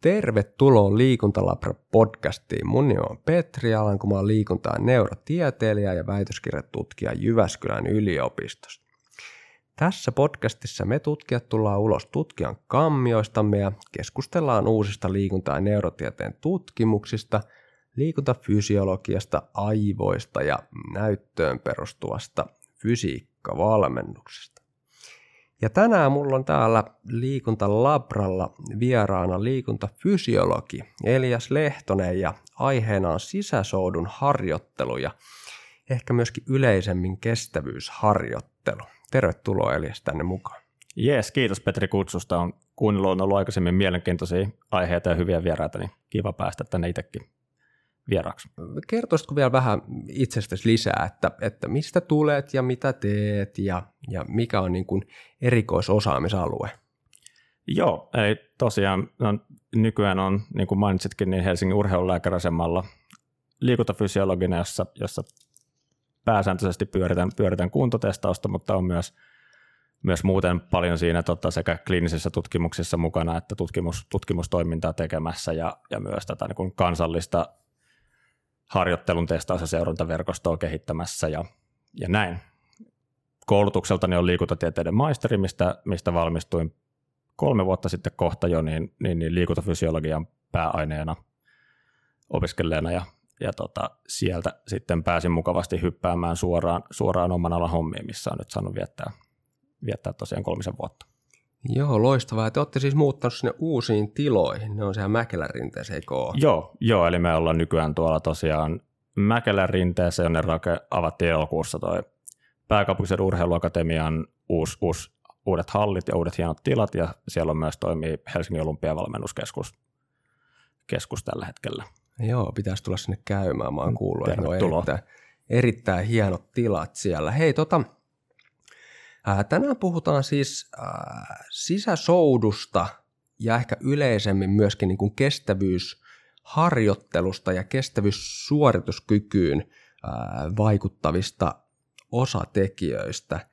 Tervetuloa Liikuntalabra podcastiin. Mun nimi on Petri oon liikunta- ja neurotieteilijä ja väitöskirjatutkija Jyväskylän yliopistosta. Tässä podcastissa me tutkijat tullaan ulos tutkijan kammioistamme ja keskustellaan uusista liikunta- ja neurotieteen tutkimuksista, liikuntafysiologiasta, aivoista ja näyttöön perustuvasta fysiikkavalmennuksesta. Ja tänään mulla on täällä liikuntalabralla vieraana liikuntafysiologi Elias Lehtonen ja aiheena on sisäsoudun harjoittelu ja ehkä myöskin yleisemmin kestävyysharjoittelu. Tervetuloa Elias tänne mukaan. Jees, kiitos Petri kutsusta. On kuunnellut on ollut aikaisemmin mielenkiintoisia aiheita ja hyviä vieraita, niin kiva päästä tänne itsekin vieraaksi. Kertoisitko vielä vähän itsestäsi lisää, että, että mistä tulet ja mitä teet ja, ja mikä on niin kuin erikoisosaamisalue? Joo, eli tosiaan no, nykyään on, niin kuin mainitsitkin, niin Helsingin urheilulääkäräsemalla liikuntafysiologina, jossa, jossa pääsääntöisesti pyöritän, pyöritän kuntotestausta, mutta on myös, myös muuten paljon siinä tota, sekä kliinisessä tutkimuksissa mukana että tutkimus, tutkimustoimintaa tekemässä ja, ja myös tätä niin kuin kansallista harjoittelun testaus- ja seurantaverkostoa kehittämässä ja, ja näin. Koulutukseltani on liikuntatieteiden maisteri, mistä, mistä valmistuin kolme vuotta sitten kohta jo niin, niin, niin liikuntafysiologian pääaineena opiskelleena ja, ja tota, sieltä sitten pääsin mukavasti hyppäämään suoraan, suoraan oman alan hommiin, missä on nyt saanut viettää, viettää tosiaan kolmisen vuotta. Joo, loistavaa. Te olette siis muuttanut sinne uusiin tiloihin. Ne on siellä Mäkelän eikö ole? Joo, joo, eli me ollaan nykyään tuolla tosiaan Mäkelän rinteessä, jonne rake, avattiin elokuussa toi pääkaupunkisen urheiluakatemian uusi, uusi, uudet hallit ja uudet hienot tilat, ja siellä on myös toimii Helsingin olympiavalmennuskeskus keskus tällä hetkellä. Joo, pitäisi tulla sinne käymään. Mä oon kuullut, että on erittäin, erittäin hienot tilat siellä. Hei, tota, Tänään puhutaan siis sisäsoudusta ja ehkä yleisemmin myöskin niin kuin kestävyysharjoittelusta ja kestävyyssuorituskykyyn vaikuttavista osatekijöistä.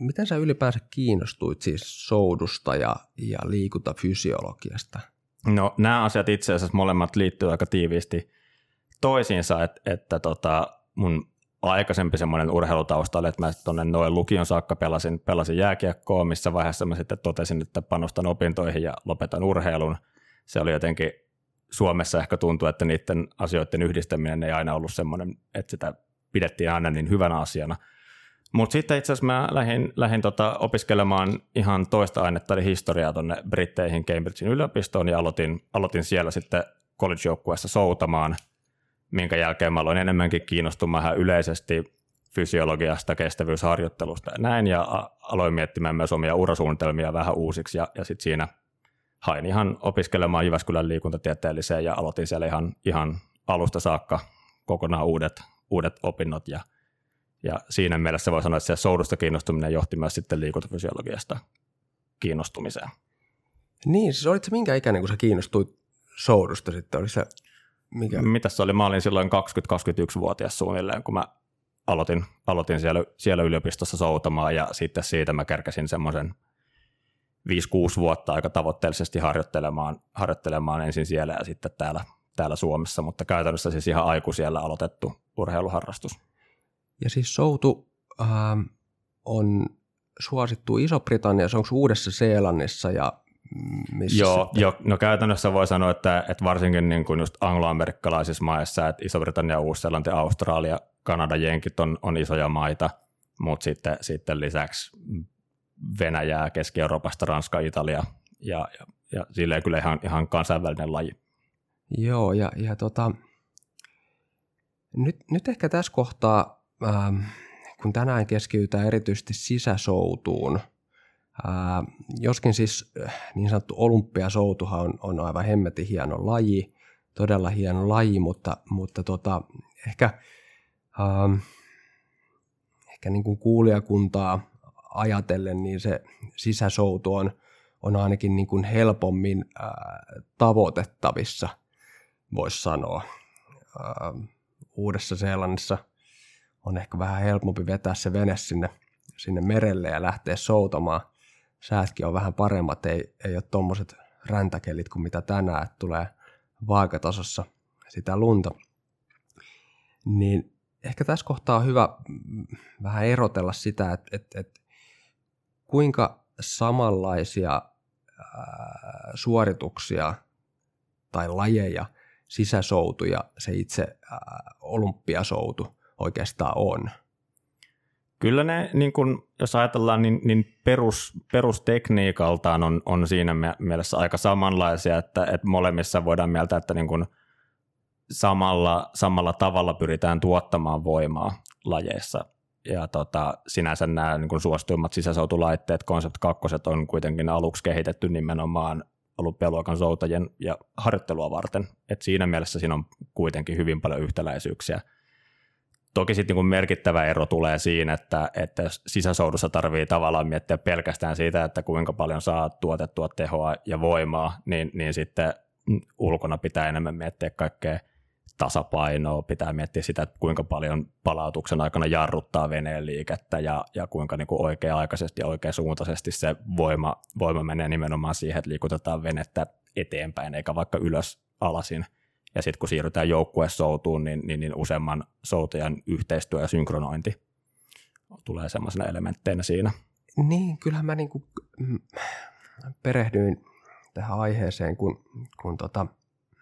Miten sä ylipäänsä kiinnostuit siis soudusta ja, ja liikuntafysiologiasta? No nämä asiat itse asiassa molemmat liittyy aika tiiviisti toisiinsa, että, että tota, mun aikaisempi semmoinen urheilutausta oli, että mä tuonne noin lukion saakka pelasin, pelasin jääkiekkoa, missä vaiheessa mä sitten totesin, että panostan opintoihin ja lopetan urheilun. Se oli jotenkin Suomessa ehkä tuntuu, että niiden asioiden yhdistäminen ei aina ollut semmoinen, että sitä pidettiin aina niin hyvänä asiana. Mutta sitten itse asiassa mä lähdin, lähdin tota opiskelemaan ihan toista ainetta, eli historiaa tuonne Britteihin Cambridgein yliopistoon, ja aloitin, aloitin siellä sitten college-joukkueessa soutamaan – minkä jälkeen mä aloin enemmänkin kiinnostumaan yleisesti fysiologiasta, kestävyysharjoittelusta ja näin, ja aloin miettimään myös omia urasuunnitelmia vähän uusiksi, ja, ja sitten siinä hain ihan opiskelemaan Jyväskylän liikuntatieteelliseen, ja aloitin siellä ihan, ihan alusta saakka kokonaan uudet, uudet opinnot, ja, ja siinä mielessä voi sanoa, että se soudusta kiinnostuminen johti myös sitten liikuntafysiologiasta kiinnostumiseen. Niin, siis olit se minkä ikäinen, kun sä kiinnostuit soudusta sitten? Oli se mikä? Mitäs se oli? Mä olin silloin 20-21-vuotias suunnilleen, kun mä aloitin, aloitin siellä, siellä yliopistossa soutamaan ja sitten siitä mä kärkäsin semmoisen 5-6 vuotta aika tavoitteellisesti harjoittelemaan, harjoittelemaan ensin siellä ja sitten täällä, täällä Suomessa, mutta käytännössä siis ihan aiku siellä aloitettu urheiluharrastus. Ja siis soutu ähm, on suosittu Iso-Britanniassa, onko Uudessa-Seelannissa ja missä Joo, jo, no käytännössä voi sanoa, että, että varsinkin niin kuin just angloamerikkalaisissa maissa, että Iso-Britannia, Uusi-Seelanti, Australia, Kanada, Jenkit on, on isoja maita, mutta sitten, sitten lisäksi Venäjää, Keski-Euroopasta, Ranska, Italia ja, ja, ja silleen kyllä ihan, ihan kansainvälinen laji. Joo, ja, ja tota, nyt, nyt ehkä tässä kohtaa, ähm, kun tänään keskitytään erityisesti sisäsoutuun – Ää, joskin siis äh, niin sanottu olympiasoutuhan on, on aivan hemmetin hieno laji, todella hieno laji, mutta, mutta tota, ehkä, ää, ehkä niin kuin kuulijakuntaa ajatellen, niin se sisäsoutu on, on ainakin niin kuin helpommin ää, tavoitettavissa, voisi sanoa. Ää, Uudessa Seelannissa on ehkä vähän helpompi vetää se vene sinne, sinne merelle ja lähteä soutamaan – säätkin on vähän paremmat, ei, ei ole tuommoiset räntäkelit kuin mitä tänään, että tulee vaakatasossa sitä lunta. Niin ehkä tässä kohtaa on hyvä mm, vähän erotella sitä, että, että, että kuinka samanlaisia suorituksia tai lajeja, sisäsoutuja se itse olympiasoutu oikeastaan on. Kyllä ne, niin kun, jos ajatellaan, niin, niin perus, perustekniikaltaan on, on siinä mielessä aika samanlaisia, että, että molemmissa voidaan mieltä, että niin kun samalla, samalla tavalla pyritään tuottamaan voimaa lajeissa. Ja tota, sinänsä nämä niin kun suosituimmat sisäsoutulaitteet, Concept 2 on kuitenkin aluksi kehitetty nimenomaan olympialuokan soutajien ja harjoittelua varten. Et siinä mielessä siinä on kuitenkin hyvin paljon yhtäläisyyksiä – Toki sitten niin merkittävä ero tulee siinä, että, että sisäsoudussa tarvii tavallaan miettiä pelkästään siitä, että kuinka paljon saa tuotettua tehoa ja voimaa, niin, niin sitten ulkona pitää enemmän miettiä kaikkea tasapainoa, pitää miettiä sitä, että kuinka paljon palautuksen aikana jarruttaa veneen liikettä ja, ja kuinka niin kuin oikea-aikaisesti ja oikeasuuntaisesti se voima, voima menee nimenomaan siihen, että liikutetaan venettä eteenpäin eikä vaikka ylös alasin – ja sitten kun siirrytään joukkuesoutuun, niin, niin, niin useamman soutajan yhteistyö ja synkronointi tulee semmoisena elementteinä siinä. Niin, kyllähän mä niin kuin perehdyin tähän aiheeseen, kun, kun tota,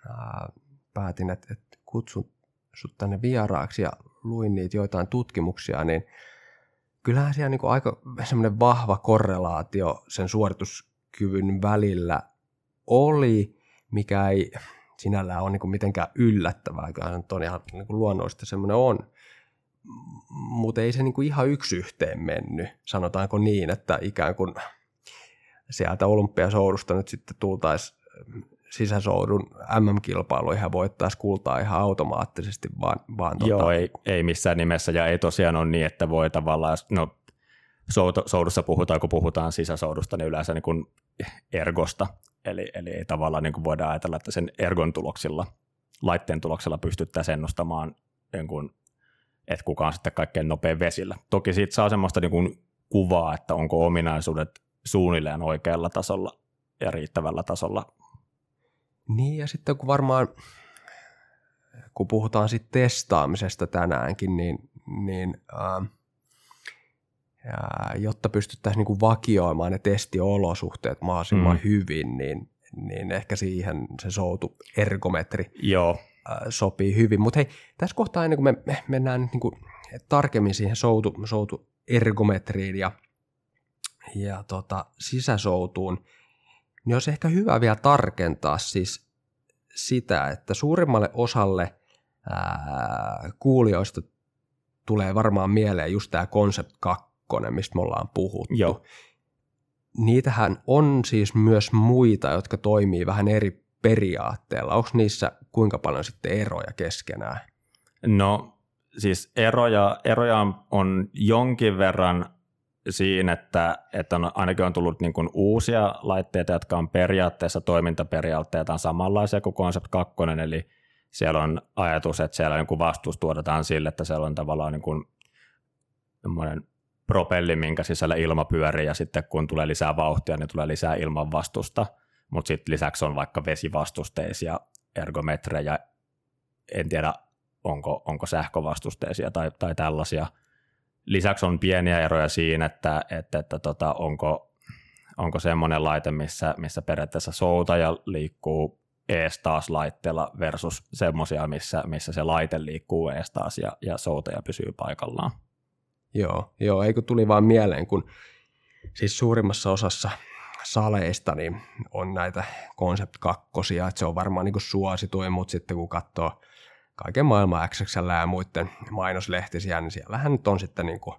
ää, päätin, että, että kutsun sut tänne vieraaksi ja luin niitä joitain tutkimuksia, niin kyllähän siellä niin kuin aika semmoinen vahva korrelaatio sen suorituskyvyn välillä oli, mikä ei, sinällään on niin mitenkään yllättävää, kyllä nyt on ihan niin kuin luonnollisesti semmoinen on, mutta ei se niin kuin ihan yksi yhteen mennyt, sanotaanko niin, että ikään kuin sieltä olympiasoudusta nyt sitten tultaisiin sisäsoudun MM-kilpailuihin ja voittaisi kultaa ihan automaattisesti, vaan, vaan Joo, tota... ei, ei missään nimessä, ja ei tosiaan ole niin, että voi tavallaan, no soudussa puhutaan, kun puhutaan sisäsoudusta, niin yleensä niin kuin ergosta, Eli, eli tavallaan niin kuin voida ajatella, että sen ergon tuloksilla, laitteen tuloksella pystyttäisiin ennustamaan, niin kuin, että kuka on sitten kaikkein nopein vesillä. Toki siitä saa semmoista niin kuin kuvaa, että onko ominaisuudet suunnilleen oikealla tasolla ja riittävällä tasolla. Niin ja sitten kun varmaan, kun puhutaan sitten testaamisesta tänäänkin, niin, niin äh, jotta pystyttäisiin niin kuin vakioimaan ne testiolosuhteet mahdollisimman mm. hyvin, niin, niin ehkä siihen se soutu ergometri Joo. sopii hyvin. Mutta hei, tässä kohtaa ennen kuin me mennään nyt niin kuin tarkemmin siihen soutu, soutu ergometriin ja, ja tota, sisäsoutuun, niin olisi ehkä hyvä vielä tarkentaa siis sitä, että suurimmalle osalle ää, kuulijoista tulee varmaan mieleen just tämä Concept 2, kakkonen, mistä me ollaan puhuttu. Joo. Niitähän on siis myös muita, jotka toimii vähän eri periaatteella. Onko niissä kuinka paljon sitten eroja keskenään? No siis eroja, eroja on jonkin verran siinä, että, että on, ainakin on tullut niin kuin uusia laitteita, jotka on periaatteessa toimintaperiaatteita samanlaisia kuin Concept 2, eli siellä on ajatus, että siellä niin kuin vastuus tuotetaan sille, että siellä on tavallaan niin kuin propelli, minkä sisällä ilma pyörii ja sitten kun tulee lisää vauhtia, niin tulee lisää ilman vastusta, mutta sitten lisäksi on vaikka vesivastusteisia ergometrejä, en tiedä onko, onko sähkövastusteisia tai, tai tällaisia. Lisäksi on pieniä eroja siinä, että, että, että tota, onko, onko semmoinen laite, missä, missä periaatteessa soutaja liikkuu ees taas laitteella versus semmoisia, missä, missä se laite liikkuu ees taas ja, ja soutaja pysyy paikallaan. Joo, joo, eikö tuli vaan mieleen, kun siis suurimmassa osassa saleista niin on näitä Concept 2, että se on varmaan niin suosituin, mutta sitten kun katsoo kaiken maailman XXL ja muiden mainoslehtisiä, niin siellähän nyt on sitten niin kuin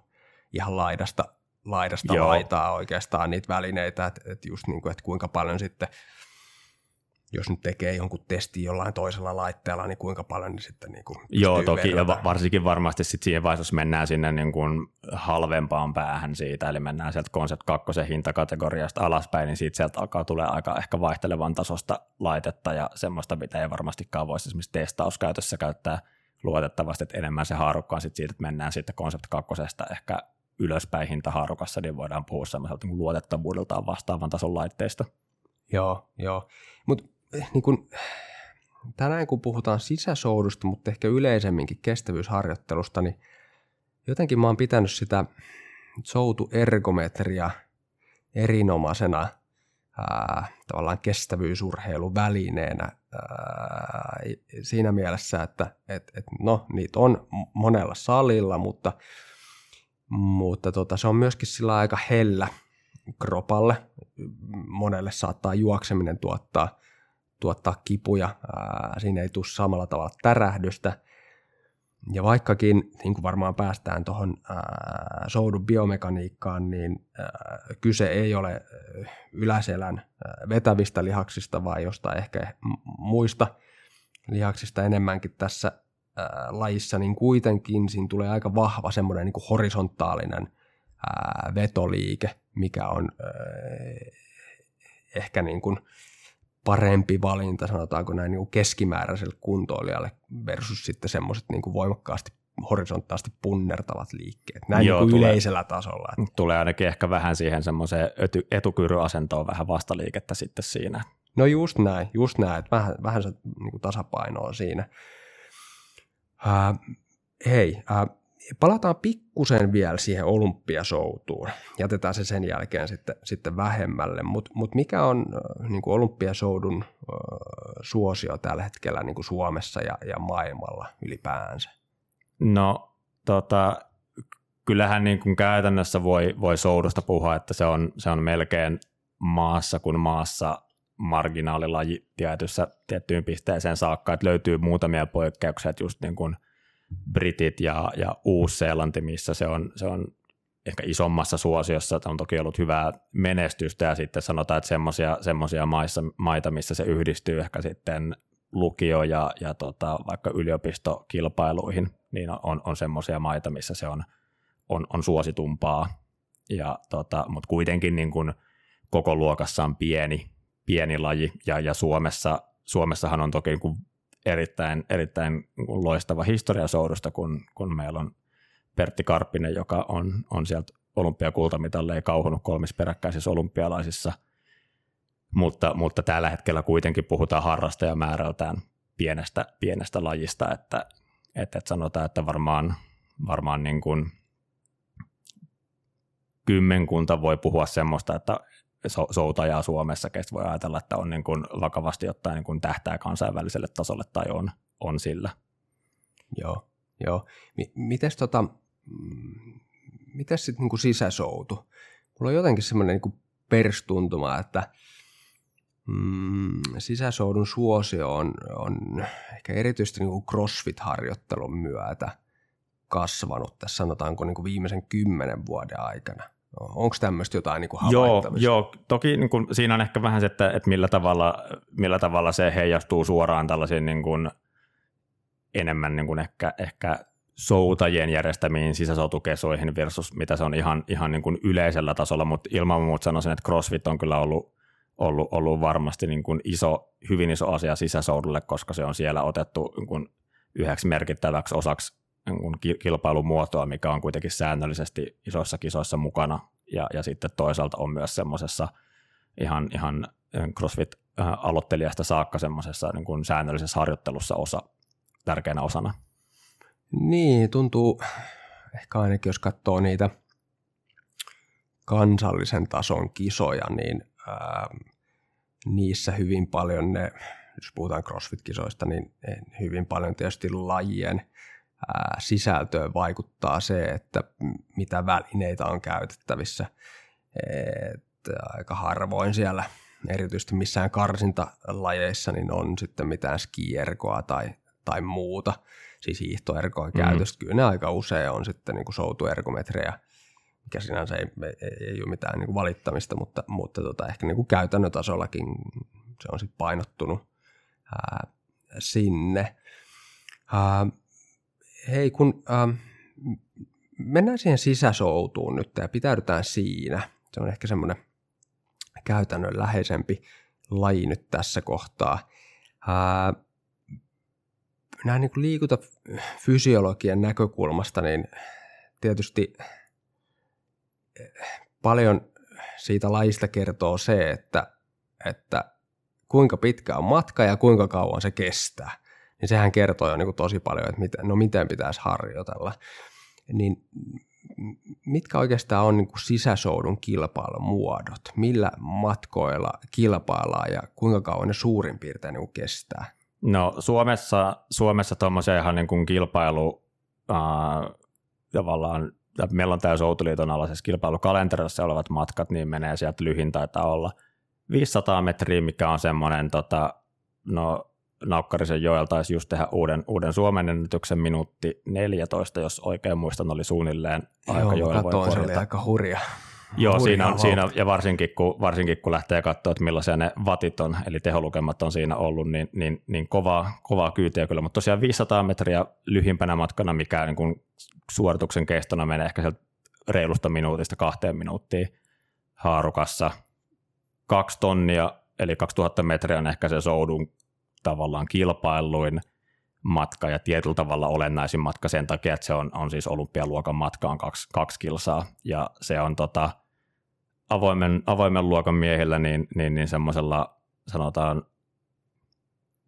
ihan laidasta, laidasta Joo. laitaa oikeastaan niitä välineitä, että, että just niin kuin, että kuinka paljon sitten – jos nyt tekee jonkun testin jollain toisella laitteella, niin kuinka paljon niin sitten niin kuin Joo, toki, verrata. ja varsinkin varmasti sitten siihen vaiheessa, mennään sinne niin kuin halvempaan päähän siitä, eli mennään sieltä Concept 2 hintakategoriasta alaspäin, niin siitä sieltä alkaa tulee aika ehkä vaihtelevan tasosta laitetta, ja semmoista, mitä ei varmastikaan voisi esimerkiksi testauskäytössä käyttää luotettavasti, että enemmän se haarukka on sitten siitä, että mennään sitten Concept 2 ehkä ylöspäin hintahaarukassa, niin voidaan puhua semmoiselta niin luotettavuudeltaan vastaavan tason laitteista. Joo, joo. Mutta niin kun, tänään kun puhutaan sisäsoudusta, mutta ehkä yleisemminkin kestävyysharjoittelusta, niin jotenkin mä oon pitänyt sitä soutuergometria erinomaisena ää, tavallaan kestävyysurheilun välineenä ää, siinä mielessä, että et, et, no, niitä on monella salilla, mutta, mutta tota, se on myöskin sillä aika hellä kropalle. Monelle saattaa juokseminen tuottaa, tuottaa kipuja, ää, siinä ei tule samalla tavalla tärähdystä. Ja vaikkakin, niin kuin varmaan päästään tuohon soudun biomekaniikkaan, niin ää, kyse ei ole yläselän vetävistä lihaksista, vaan jostain ehkä muista lihaksista enemmänkin tässä ää, lajissa, niin kuitenkin siinä tulee aika vahva semmoinen niin kuin horisontaalinen ää, vetoliike, mikä on ää, ehkä niin kuin parempi valinta, sanotaanko näin niin kuin keskimääräiselle kuntoilijalle versus sitten semmoiset niin kuin voimakkaasti horisontaalisesti punnertavat liikkeet, näin Joo, niin kuin tulee, yleisellä tasolla. Että. Tulee ainakin ehkä vähän siihen semmoiseen etukyrryasentoon vähän vastaliikettä sitten siinä. No just näin, just näin, että vähän, vähän se niin kuin tasapainoa siinä. Uh, hei, uh, palataan pikkusen vielä siihen olympiasoutuun. Jätetään se sen jälkeen sitten, sitten vähemmälle, mutta mut mikä on niin kuin olympiasoudun suosio tällä hetkellä niin kuin Suomessa ja, ja maailmalla ylipäänsä? No tota, kyllähän niin kuin käytännössä voi, voi soudusta puhua, että se on, se on melkein maassa kuin maassa marginaalilaji tietyssä tiettyyn pisteeseen saakka, että löytyy muutamia poikkeuksia, että just niin kuin – Britit ja, ja Uus-Seelanti, missä se on, se on ehkä isommassa suosiossa, on toki ollut hyvää menestystä ja sitten sanotaan, että semmoisia maita, missä se yhdistyy ehkä sitten lukio- ja, ja tota, vaikka yliopistokilpailuihin, niin on, on semmoisia maita, missä se on, on, on suositumpaa, ja, tota, mutta kuitenkin niin kuin koko luokassaan pieni, pieni laji, ja, ja Suomessa, Suomessahan on toki niin kuin erittäin, erittäin loistava historia soudusta, kun, kun meillä on Pertti Karppinen, joka on, on sieltä olympiakultamitalleja kauhunut kolmissa peräkkäisissä olympialaisissa, mutta, mutta tällä hetkellä kuitenkin puhutaan harrastajamäärältään pienestä, pienestä lajista, että, että, että sanotaan, että varmaan, varmaan niin kuin kymmenkunta voi puhua semmoista, että soutajaa Suomessa, kestä voi ajatella, että on niin kuin vakavasti ottaen niin kuin tähtää kansainväliselle tasolle tai on, on sillä. Joo, joo. M- mites tota, mm, mites sitten niin sisäsoutu? Mulla on jotenkin semmoinen niin perstuntuma, että mm, sisäsoudun suosio on, on ehkä erityisesti niin crossfit-harjoittelun myötä kasvanut tässä sanotaanko niin viimeisen kymmenen vuoden aikana – Onko tämmöistä jotain niin kuin joo, joo, toki niin kuin, siinä on ehkä vähän se, että, että millä, tavalla, millä tavalla se heijastuu suoraan tällaisiin niin kuin, enemmän niin kuin ehkä, ehkä soutajien järjestämiin sisäsoutukesoihin versus mitä se on ihan, ihan niin kuin yleisellä tasolla, mutta ilman muuta sanoisin, että CrossFit on kyllä ollut, ollut, ollut varmasti niin kuin iso, hyvin iso asia sisäsoudulle, koska se on siellä otettu niin kuin yhdeksi merkittäväksi osaksi kilpailumuotoa, mikä on kuitenkin säännöllisesti isoissa kisoissa mukana, ja, ja sitten toisaalta on myös semmoisessa ihan, ihan CrossFit-aloittelijasta saakka semmoisessa niin säännöllisessä harjoittelussa osa, tärkeänä osana. Niin, tuntuu ehkä ainakin, jos katsoo niitä kansallisen tason kisoja, niin ää, niissä hyvin paljon ne, jos puhutaan CrossFit-kisoista, niin hyvin paljon tietysti lajien sisältöön vaikuttaa se, että mitä välineitä on käytettävissä. Et aika harvoin siellä, erityisesti missään karsintalajeissa, niin on sitten mitään skierkoa tai, tai muuta, siis hiihtoerkoa mm. käytöstä. Kyllä ne aika usein on sitten niin kuin soutuergometrejä, mikä sinänsä ei, ei, ei ole mitään niin kuin valittamista, mutta, mutta tota, ehkä niin kuin käytännön tasollakin se on sitten painottunut ää, sinne. Ää, hei, kun ähm, mennään siihen sisäsoutuun nyt ja pitäydytään siinä. Se on ehkä semmoinen käytännönläheisempi laji nyt tässä kohtaa. Äh, näin niin liikuntafysiologian näkökulmasta, niin tietysti eh, paljon siitä lajista kertoo se, että että kuinka pitkä on matka ja kuinka kauan se kestää. Niin sehän kertoo jo niin kuin tosi paljon, että miten, no miten pitäisi harjoitella. Niin mitkä oikeastaan on niin kuin sisäsoudun kilpailumuodot? Millä matkoilla kilpaillaan ja kuinka kauan ne suurin piirtein niin kestää? No Suomessa, Suomessa tuommoisia ihan niin kuin kilpailu äh, tavallaan, meillä on tämä Soutiliiton alaisessa kilpailukalenterissa olevat matkat, niin menee sieltä lyhin taitaa olla 500 metriä, mikä on semmoinen, tota, no Naukkarisen joel taisi just tehdä uuden, uuden Suomen ennätyksen minuutti 14, jos oikein muistan, oli suunnilleen aika Joo, katsoin, se oli aika hurja. Joo, hurja siinä, on, siinä ja varsinkin kun, varsinkin kun lähtee katsoa, että millaisia ne vatit on, eli teholukemat on siinä ollut, niin, niin, niin kovaa, kovaa kyytiä kyllä, mutta tosiaan 500 metriä lyhimpänä matkana, mikä niin kuin suorituksen kestona menee ehkä sieltä reilusta minuutista kahteen minuuttiin haarukassa. Kaksi tonnia, eli 2000 metriä on ehkä se soudun tavallaan kilpailuin matka ja tietyllä tavalla olennaisin matka sen takia, että se on, on siis olympialuokan matka on kaksi, kaksi kilsaa ja se on tota, avoimen, avoimen luokan miehillä niin, niin, niin semmoisella sanotaan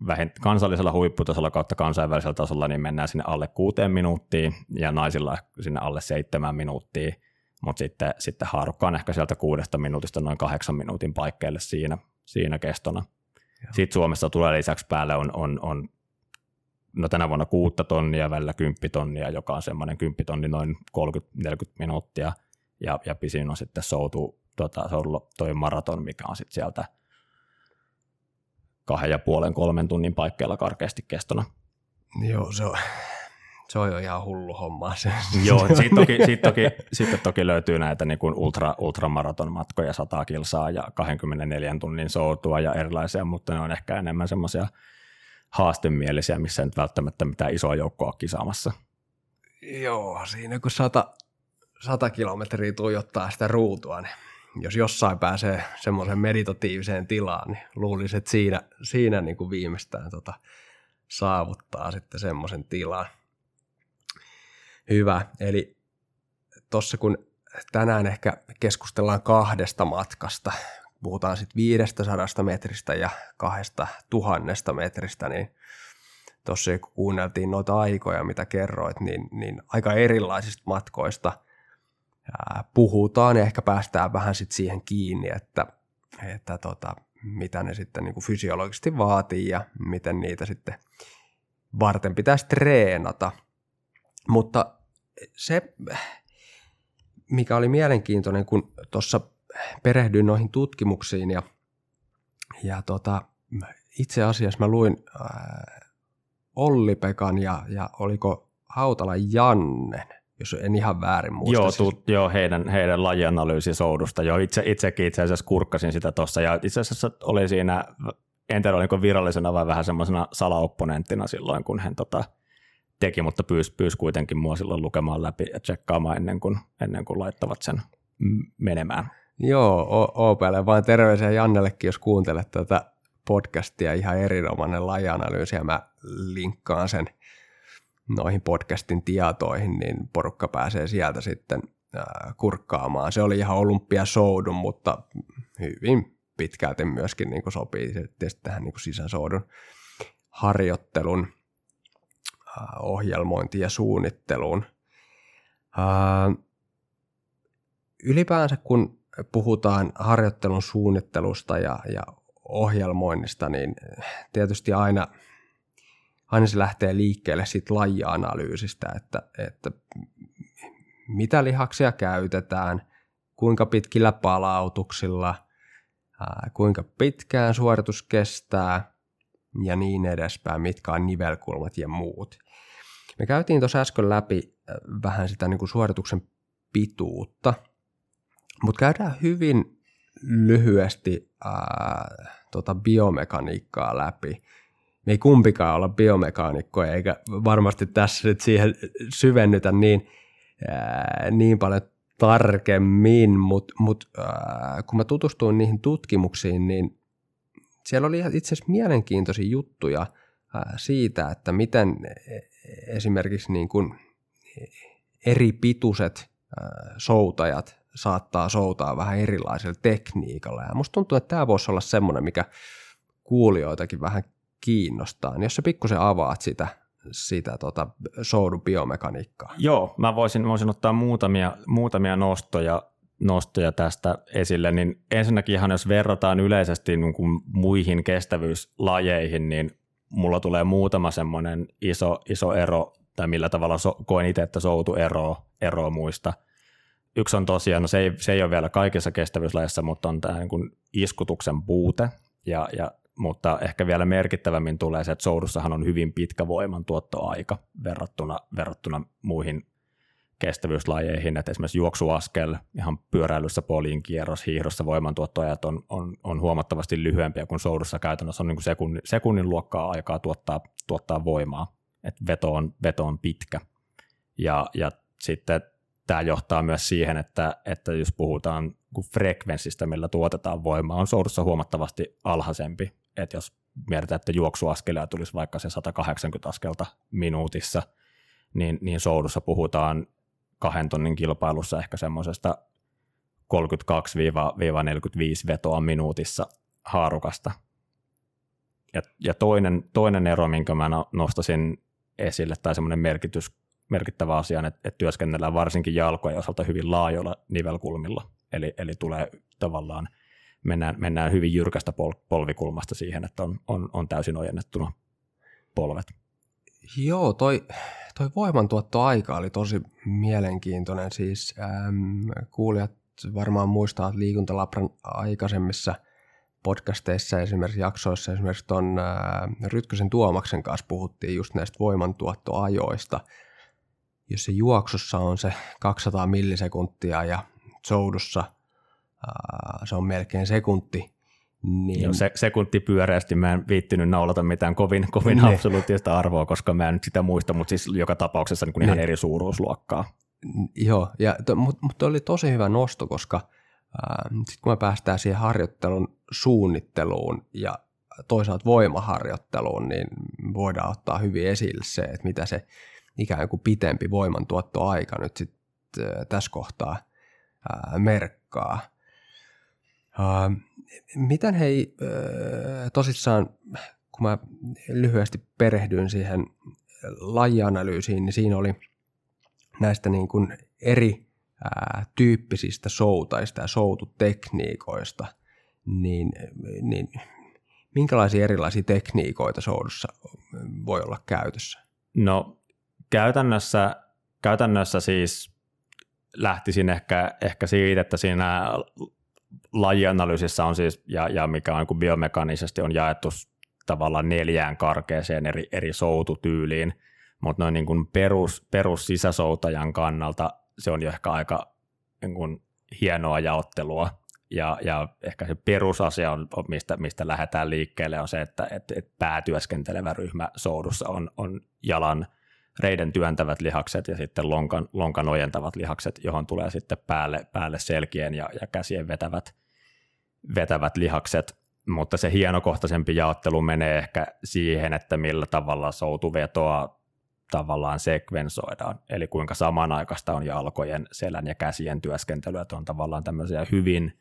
vähint, kansallisella huipputasolla kautta kansainvälisellä tasolla niin mennään sinne alle kuuteen minuuttiin ja naisilla sinne alle seitsemän minuuttia, mutta sitten, sitten haarukka on ehkä sieltä kuudesta minuutista noin kahdeksan minuutin paikkeille siinä, siinä kestona. Sitten Suomessa tulee lisäksi päälle on, on, on no tänä vuonna kuutta tonnia, välillä kymppitonnia, joka on semmoinen kymppitonni noin 30-40 minuuttia, ja, ja pisin on sitten soutu, tota, soutu toi maraton, mikä on sitten sieltä kahden ja puolen, kolmen tunnin paikkeilla karkeasti kestona. Joo, se on, se on jo ihan hullu homma. Se. Joo, sitten toki, sit toki, sit toki löytyy näitä niin kuin ultra, ultramaraton matkoja, 100 kilsaa ja 24 tunnin soutua ja erilaisia, mutta ne on ehkä enemmän semmoisia haastemielisiä, missä ei nyt välttämättä mitään isoa joukkoa kisaamassa. Joo, siinä kun 100, 100 kilometriä tuijottaa sitä ruutua, niin jos jossain pääsee semmoiseen meditatiiviseen tilaan, niin luulisin, että siinä, siinä niin kuin viimeistään tota, saavuttaa sitten semmoisen tilan. Hyvä. Eli tuossa kun tänään ehkä keskustellaan kahdesta matkasta, puhutaan sitten 500 metristä ja kahdesta tuhannesta metristä, niin tuossa kun kuunneltiin noita aikoja, mitä kerroit, niin, niin aika erilaisista matkoista puhutaan ja ehkä päästään vähän sitten siihen kiinni, että, että tota, mitä ne sitten niin kuin fysiologisesti vaatii ja miten niitä sitten varten pitäisi treenata. Mutta se, mikä oli mielenkiintoinen, kun tuossa perehdyin noihin tutkimuksiin ja, ja tota, itse asiassa mä luin äh, Olli-Pekan ja, ja oliko Hautala Jannen, jos en ihan väärin muista. Joo, siis. tu, joo heidän, heidän lajianalyysi soudusta. Joo, itse, itsekin itse asiassa kurkkasin sitä tuossa ja itse asiassa oli siinä, en tiedä oliko virallisena vai vähän semmoisena salaopponenttina silloin, kun hän tota, teki, mutta pyysi, pyys kuitenkin mua silloin lukemaan läpi ja tsekkaamaan ennen kuin, ennen kuin laittavat sen menemään. Joo, OPL vaan terveisiä Jannellekin, jos kuuntelet tätä podcastia, ihan erinomainen lajianalyysi ja mä linkkaan sen noihin podcastin tietoihin, niin porukka pääsee sieltä sitten kurkkaamaan. Se oli ihan olympiasoudun, mutta hyvin pitkälti myöskin niin kuin sopii tähän niin kuin sisäsoudun harjoittelun ohjelmointiin ja suunnitteluun. Ylipäänsä kun puhutaan harjoittelun suunnittelusta ja, ja ohjelmoinnista, niin tietysti aina, aina se lähtee liikkeelle siitä lajianalyysistä, että, että mitä lihaksia käytetään, kuinka pitkillä palautuksilla, kuinka pitkään suoritus kestää ja niin edespäin, mitkä on nivelkulmat ja muut. Me käytiin tuossa äsken läpi vähän sitä niin kuin suorituksen pituutta – mutta käydään hyvin lyhyesti ää, tota biomekaniikkaa läpi. Me ei kumpikaan olla biomekaanikkoja, eikä varmasti tässä nyt siihen syvennytä niin, ää, niin paljon tarkemmin, mutta mut, kun mä tutustuin niihin tutkimuksiin, niin siellä oli itse asiassa mielenkiintoisia juttuja ää, siitä, että miten e, esimerkiksi niin kuin eri pituiset soutajat saattaa soutaa vähän erilaisella tekniikalla. Ja musta tuntuu, että tämä voisi olla semmoinen, mikä kuulijoitakin vähän kiinnostaa. Niin jos sä pikkusen avaat sitä, sitä tota, soudun biomekaniikkaa. Joo, mä voisin, voisin ottaa muutamia, muutamia nostoja, nostoja tästä esille, niin ensinnäkin ihan jos verrataan yleisesti niin kuin muihin kestävyyslajeihin, niin mulla tulee muutama semmoinen iso, iso ero, tai millä tavalla so, koen itse, että soutu ero, ero muista. Yksi on tosiaan, no se ei, se ei ole vielä kaikissa kestävyyslajeissa, mutta on tämä niin kuin iskutuksen puute, ja, ja, mutta ehkä vielä merkittävämmin tulee se, että soudussahan on hyvin pitkä voimantuottoaika verrattuna, verrattuna muihin kestävyyslajeihin, että esimerkiksi juoksuaskel, ihan pyöräilyssä, poliin kierros, hiihdossa voimantuottoajat on, on, on huomattavasti lyhyempiä kuin soudussa käytännössä on niin kuin sekunnin, sekunnin luokkaa aikaa tuottaa, tuottaa voimaa, että veto on, veto on pitkä. Ja, ja sitten tämä johtaa myös siihen, että, että jos puhutaan frekvenssistä, millä tuotetaan voimaa, on soudussa huomattavasti alhaisempi. Että jos mietitään, että juoksuaskelia tulisi vaikka se 180 askelta minuutissa, niin, niin soudussa puhutaan kahden tonnin kilpailussa ehkä semmoisesta 32-45 vetoa minuutissa haarukasta. Ja, ja toinen, toinen ero, minkä mä no, nostasin esille, tai semmoinen merkitys, merkittävä asia, että, että työskennellään varsinkin jalkojen osalta hyvin laajoilla nivelkulmilla. Eli, eli tulee tavallaan, mennään, mennään hyvin jyrkästä pol, polvikulmasta siihen, että on, on, on täysin ojennettuna polvet. Joo, toi, toi voimantuottoaika oli tosi mielenkiintoinen. Siis äm, kuulijat varmaan muistaa, että Liikuntalabran aikaisemmissa podcasteissa esimerkiksi jaksoissa esimerkiksi tuon Rytkösen Tuomaksen kanssa puhuttiin just näistä voimantuottoajoista. Jos se juoksussa on se 200 millisekuntia ja soudussa ää, se on melkein sekunti, niin. Joo, se, sekunti pyöreästi mä en viittinyt naulata mitään kovin, kovin ne. absoluuttista arvoa, koska mä en nyt sitä muista, mutta siis joka tapauksessa niin kuin ihan eri suuruusluokkaa. Joo, ja to, mutta mut oli tosi hyvä nosto, koska sitten kun me päästään siihen harjoittelun suunnitteluun ja toisaalta voimaharjoitteluun, niin voidaan ottaa hyvin esille se, että mitä se ikään kuin pitempi voimantuottoaika nyt sitten tässä kohtaa ää, merkkaa. Ää, miten hei, tosissaan, kun mä lyhyesti perehdyin siihen lajianalyysiin, niin siinä oli näistä niin kuin eri ää, tyyppisistä soutaista ja soututekniikoista, niin, niin minkälaisia erilaisia tekniikoita soudussa voi olla käytössä? No käytännössä, käytännössä siis lähtisin ehkä, ehkä siitä, että siinä lajianalyysissä on siis, ja, ja mikä on niin biomekanisesti on jaettu tavallaan neljään karkeeseen eri, eri soututyyliin, mutta noin niin kuin perus, perus sisäsoutajan kannalta se on jo ehkä aika niin kuin hienoa jaottelua, ja, ja ehkä se perusasia, on, mistä, mistä lähdetään liikkeelle, on se, että, että, että päätyöskentelevä ryhmä soudussa on, on jalan – reiden työntävät lihakset ja sitten lonkan, lonkan ojentavat lihakset, johon tulee sitten päälle, päälle selkien ja, ja käsien vetävät, vetävät lihakset. Mutta se hienokohtaisempi jaottelu menee ehkä siihen, että millä tavalla soutuvetoa tavallaan sekvensoidaan, eli kuinka samanaikaista on jalkojen, selän ja käsien työskentely, että on tavallaan tämmöisiä hyvin –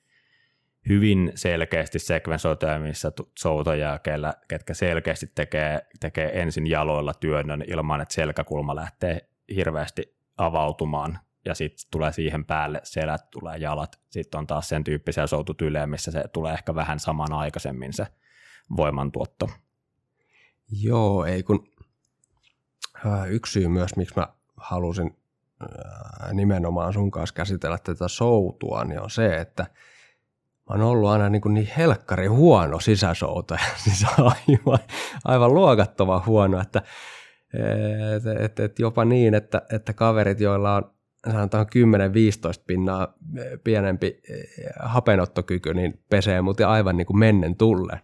hyvin selkeästi sekvensoituja, missä soutoja, ketkä selkeästi tekee, tekee ensin jaloilla työnnön ilman, että selkäkulma lähtee hirveästi avautumaan ja sitten tulee siihen päälle selät, tulee jalat. Sitten on taas sen tyyppisiä soututylejä, missä se tulee ehkä vähän samanaikaisemmin se voimantuotto. Joo, ei kun yksi syy myös, miksi mä halusin nimenomaan sun kanssa käsitellä tätä soutua, niin on se, että – on ollut aina niin, kuin niin helkkari huono sisäsoutaja, siis aivan, aivan luokattava huono, että et, et, et jopa niin, että, että kaverit, joilla on sanotaan 10-15 pinnaa pienempi hapenottokyky, niin pesee muuten aivan niin kuin mennen tulle.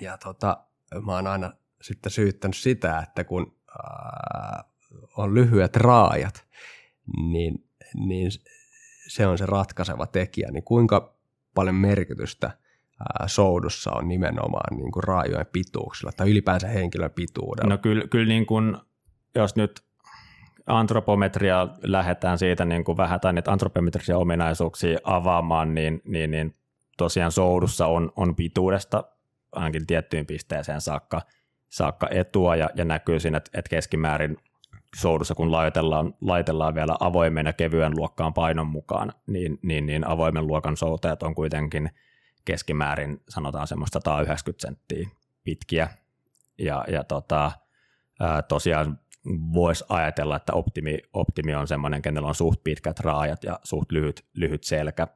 Ja tota, mä oon aina sitten syyttänyt sitä, että kun ää, on lyhyet raajat, niin, niin se on se ratkaiseva tekijä. Niin kuinka paljon merkitystä soudussa on nimenomaan niin kuin raajojen pituuksilla tai ylipäänsä henkilön pituudella? No kyllä, kyllä niin kuin, jos nyt antropometria lähdetään siitä niin kuin vähän tai niitä antropometrisia ominaisuuksia avaamaan, niin, niin, niin tosiaan soudussa on, on pituudesta ainakin tiettyyn pisteeseen saakka, saakka etua ja, ja näkyy siinä, että, että keskimäärin soudussa, kun laitellaan, laitellaan vielä avoimen ja kevyen luokkaan painon mukaan, niin, niin, niin avoimen luokan soutajat on kuitenkin keskimäärin sanotaan semmoista 190 senttiä pitkiä. Ja, ja tota, ää, tosiaan voisi ajatella, että optimi, optimi on semmoinen, kenellä on suht pitkät raajat ja suht lyhyt, lyhyt selkä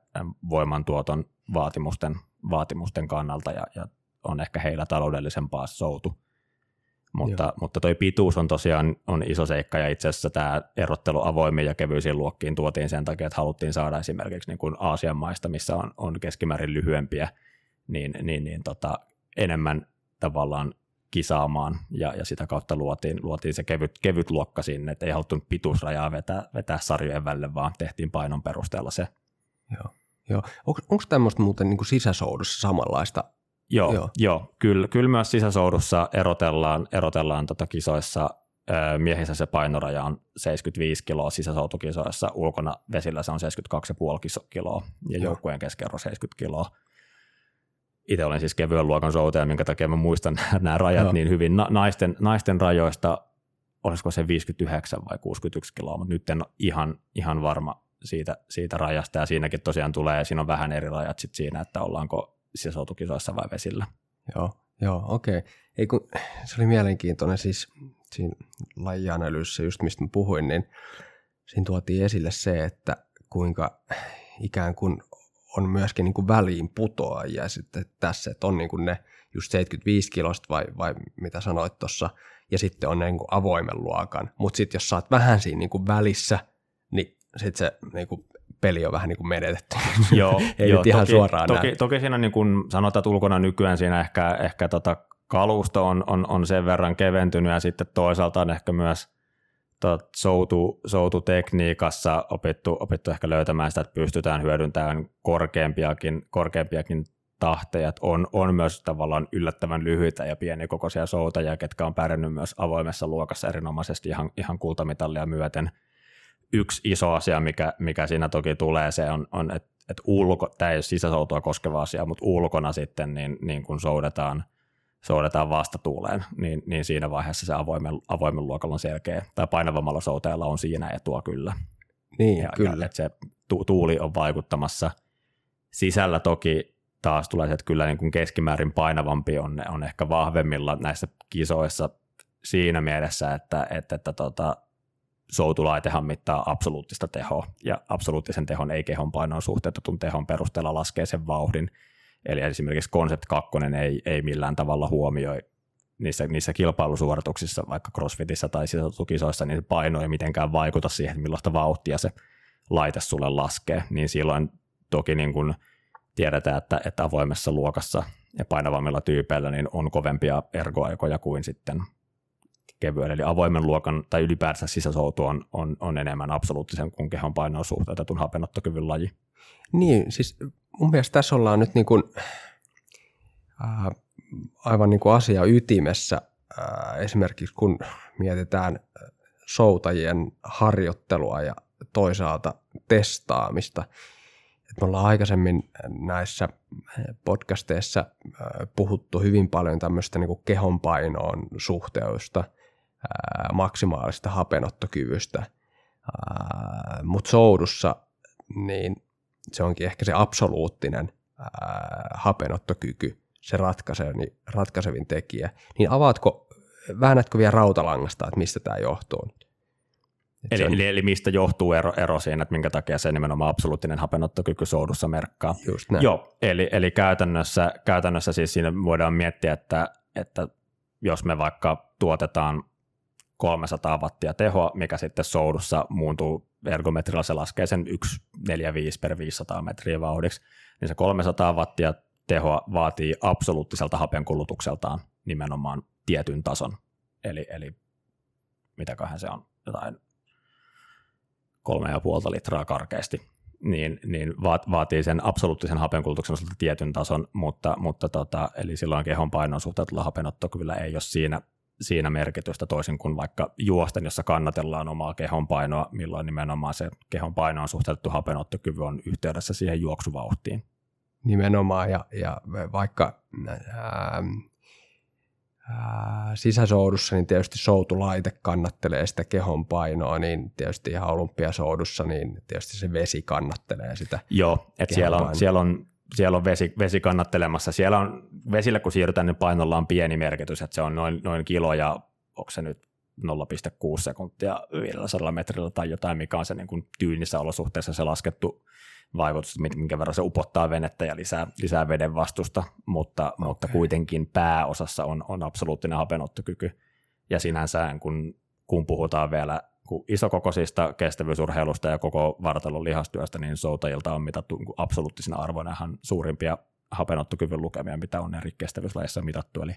voimantuoton vaatimusten, vaatimusten kannalta ja, ja on ehkä heillä taloudellisempaa soutu. Mutta, mutta toi pituus on tosiaan on iso seikka ja itse asiassa tämä erottelu avoimiin ja kevyisiin luokkiin tuotiin sen takia, että haluttiin saada esimerkiksi niin kuin Aasian maista, missä on, on keskimäärin lyhyempiä, niin, niin, niin tota, enemmän tavallaan kisaamaan ja, ja sitä kautta luotiin, luotiin se kevyt, kevyt luokka sinne, että ei haluttu pituusrajaa vetää, vetää sarjojen välille, vaan tehtiin painon perusteella se. Joo. Joo. Onko tämmöistä muuten niin kuin sisäsoudussa samanlaista Joo, joo. joo. Kyllä, kyllä myös sisäsoudussa erotellaan, erotellaan tota kisoissa. Miehissä se painoraja on 75 kiloa sisäsoutukisoissa, ulkona vesillä se on 72,5 kiloa ja joukkueen keskiarvo 70 kiloa. Itse olen siis kevyen luokan soutaja, minkä takia mä muistan nämä rajat joo. niin hyvin. Na- naisten, naisten rajoista, olisiko se 59 vai 61 kiloa, mutta nyt en ole ihan, ihan varma siitä, siitä rajasta ja siinäkin tosiaan tulee, siinä on vähän eri rajat sit siinä, että ollaanko sisäsoutukisoissa vai vesillä. Joo, joo okei. Ei kun, se oli mielenkiintoinen siis siinä lajianalyysissä, just mistä mä puhuin, niin siinä tuotiin esille se, että kuinka ikään kuin on myöskin niin kuin väliin putoajia sitten tässä, että on niin kuin ne just 75 kilosta vai, vai mitä sanoit tuossa, ja sitten on niin kuin avoimen luokan. Mutta sitten jos saat vähän siinä niin kuin välissä, niin sitten se niin kuin peli on vähän niin kuin menetetty. Joo, Ei joo, nyt ihan toki, suoraan toki, näin. toki siinä niin kuin sanotaan, että ulkona nykyään siinä ehkä, ehkä tota kalusto on, on, on, sen verran keventynyt ja sitten toisaalta on ehkä myös tot, soutu, soututekniikassa opittu, opittu ehkä löytämään sitä, että pystytään hyödyntämään korkeampiakin, korkeampiakin tahteja. On, on myös tavallaan yllättävän lyhyitä ja pienikokoisia soutajia, ketkä on pärjännyt myös avoimessa luokassa erinomaisesti ihan, ihan kultamitalia myöten – yksi iso asia, mikä, mikä siinä toki tulee, se on, on että et ulko, tämä ei ole sisäsoutua koskeva asia, mutta ulkona sitten niin, niin kun soudetaan, soudetaan vastatuuleen, niin, niin siinä vaiheessa se avoimen, avoimen luokalla on selkeä, tai painavammalla soutajalla on siinä etua kyllä. Niin, ja, kyllä. Ja, että se tu, tuuli on vaikuttamassa. Sisällä toki taas tulee se, että kyllä niin kuin keskimäärin painavampi on, on ehkä vahvemmilla näissä kisoissa siinä mielessä, että, että, että tota, soutulaitehan mittaa absoluuttista tehoa, ja absoluuttisen tehon ei kehon painoon suhteutetun tehon perusteella laskee sen vauhdin. Eli esimerkiksi Concept 2 ei, ei millään tavalla huomioi niissä, niissä kilpailusuorituksissa, vaikka CrossFitissä tai sisätukisoissa, niin paino ei mitenkään vaikuta siihen, millaista vauhtia se laite sulle laskee, niin silloin toki niin kuin tiedetään, että, että avoimessa luokassa ja painavammilla tyypeillä niin on kovempia ergoaikoja kuin sitten kevyen, eli avoimen luokan tai ylipäänsä sisäsoutu on, on, on enemmän absoluuttisen kuin kehon painoon suhteutetun hapenottokyvyn laji. Niin, siis mun mielestä tässä ollaan nyt niin kuin, äh, aivan niin kuin asia ytimessä, äh, esimerkiksi kun mietitään soutajien harjoittelua ja toisaalta testaamista. Et me ollaan aikaisemmin näissä podcasteissa puhuttu hyvin paljon tämmöistä niin kehonpainoon suhteusta – maksimaalista hapenottokyvystä, mutta soudussa niin se onkin ehkä se absoluuttinen hapenottokyky, se niin ratkaisevin tekijä. Niin avaatko, väännätkö vielä rautalangasta, että mistä tämä johtuu? Eli, on... eli, eli mistä johtuu ero, ero siinä, että minkä takia se nimenomaan absoluuttinen hapenottokyky soudussa merkkaa. Just näin. Joo, eli, eli käytännössä, käytännössä siis siinä voidaan miettiä, että, että jos me vaikka tuotetaan 300 wattia tehoa, mikä sitten soudussa muuntuu ergometrilla, se laskee sen 145 per 500 metriä vauhdiksi, niin se 300 wattia tehoa vaatii absoluuttiselta hapenkulutukseltaan nimenomaan tietyn tason. Eli, eli mitäköhän se on, jotain kolme ja puolta litraa karkeasti, niin, niin vaatii sen absoluuttisen hapenkulutuksen osalta tietyn tason, mutta, mutta tota, eli silloin kehon painon suhteutulla hapenottokyvyllä ei ole siinä siinä merkitystä toisin kuin vaikka juosten, jossa kannatellaan omaa kehonpainoa, milloin nimenomaan se kehonpaino on suhteutettu hapenottokyvy on yhteydessä siihen juoksuvauhtiin. Nimenomaan, ja, ja vaikka ää, ää, sisäsoudussa, niin tietysti soutulaite kannattelee sitä kehon painoa, niin tietysti ihan olympiasoudussa, niin tietysti se vesi kannattelee sitä. Joo, että siellä on, siellä on, siellä on vesi, vesi kannattelemassa. Siellä on, vesillä kun siirrytään, niin painolla on pieni merkitys, että se on noin, noin kilo ja onko se nyt 0,6 sekuntia 500 metrillä tai jotain, mikä on se niin kuin tyynissä olosuhteessa se laskettu vaikutus, minkä verran se upottaa venettä ja lisää, lisää veden vastusta, mutta, okay. mutta kuitenkin pääosassa on, on absoluuttinen hapenottokyky. Ja sinänsä, kun, kun puhutaan vielä kun isokokoisista kestävyysurheilusta ja koko vartalon lihastyöstä, niin soutajilta on mitattu niin absoluuttisina arvoina ihan suurimpia hapenottokyvyn lukemia, mitä on eri kestävyyslajissa mitattu, eli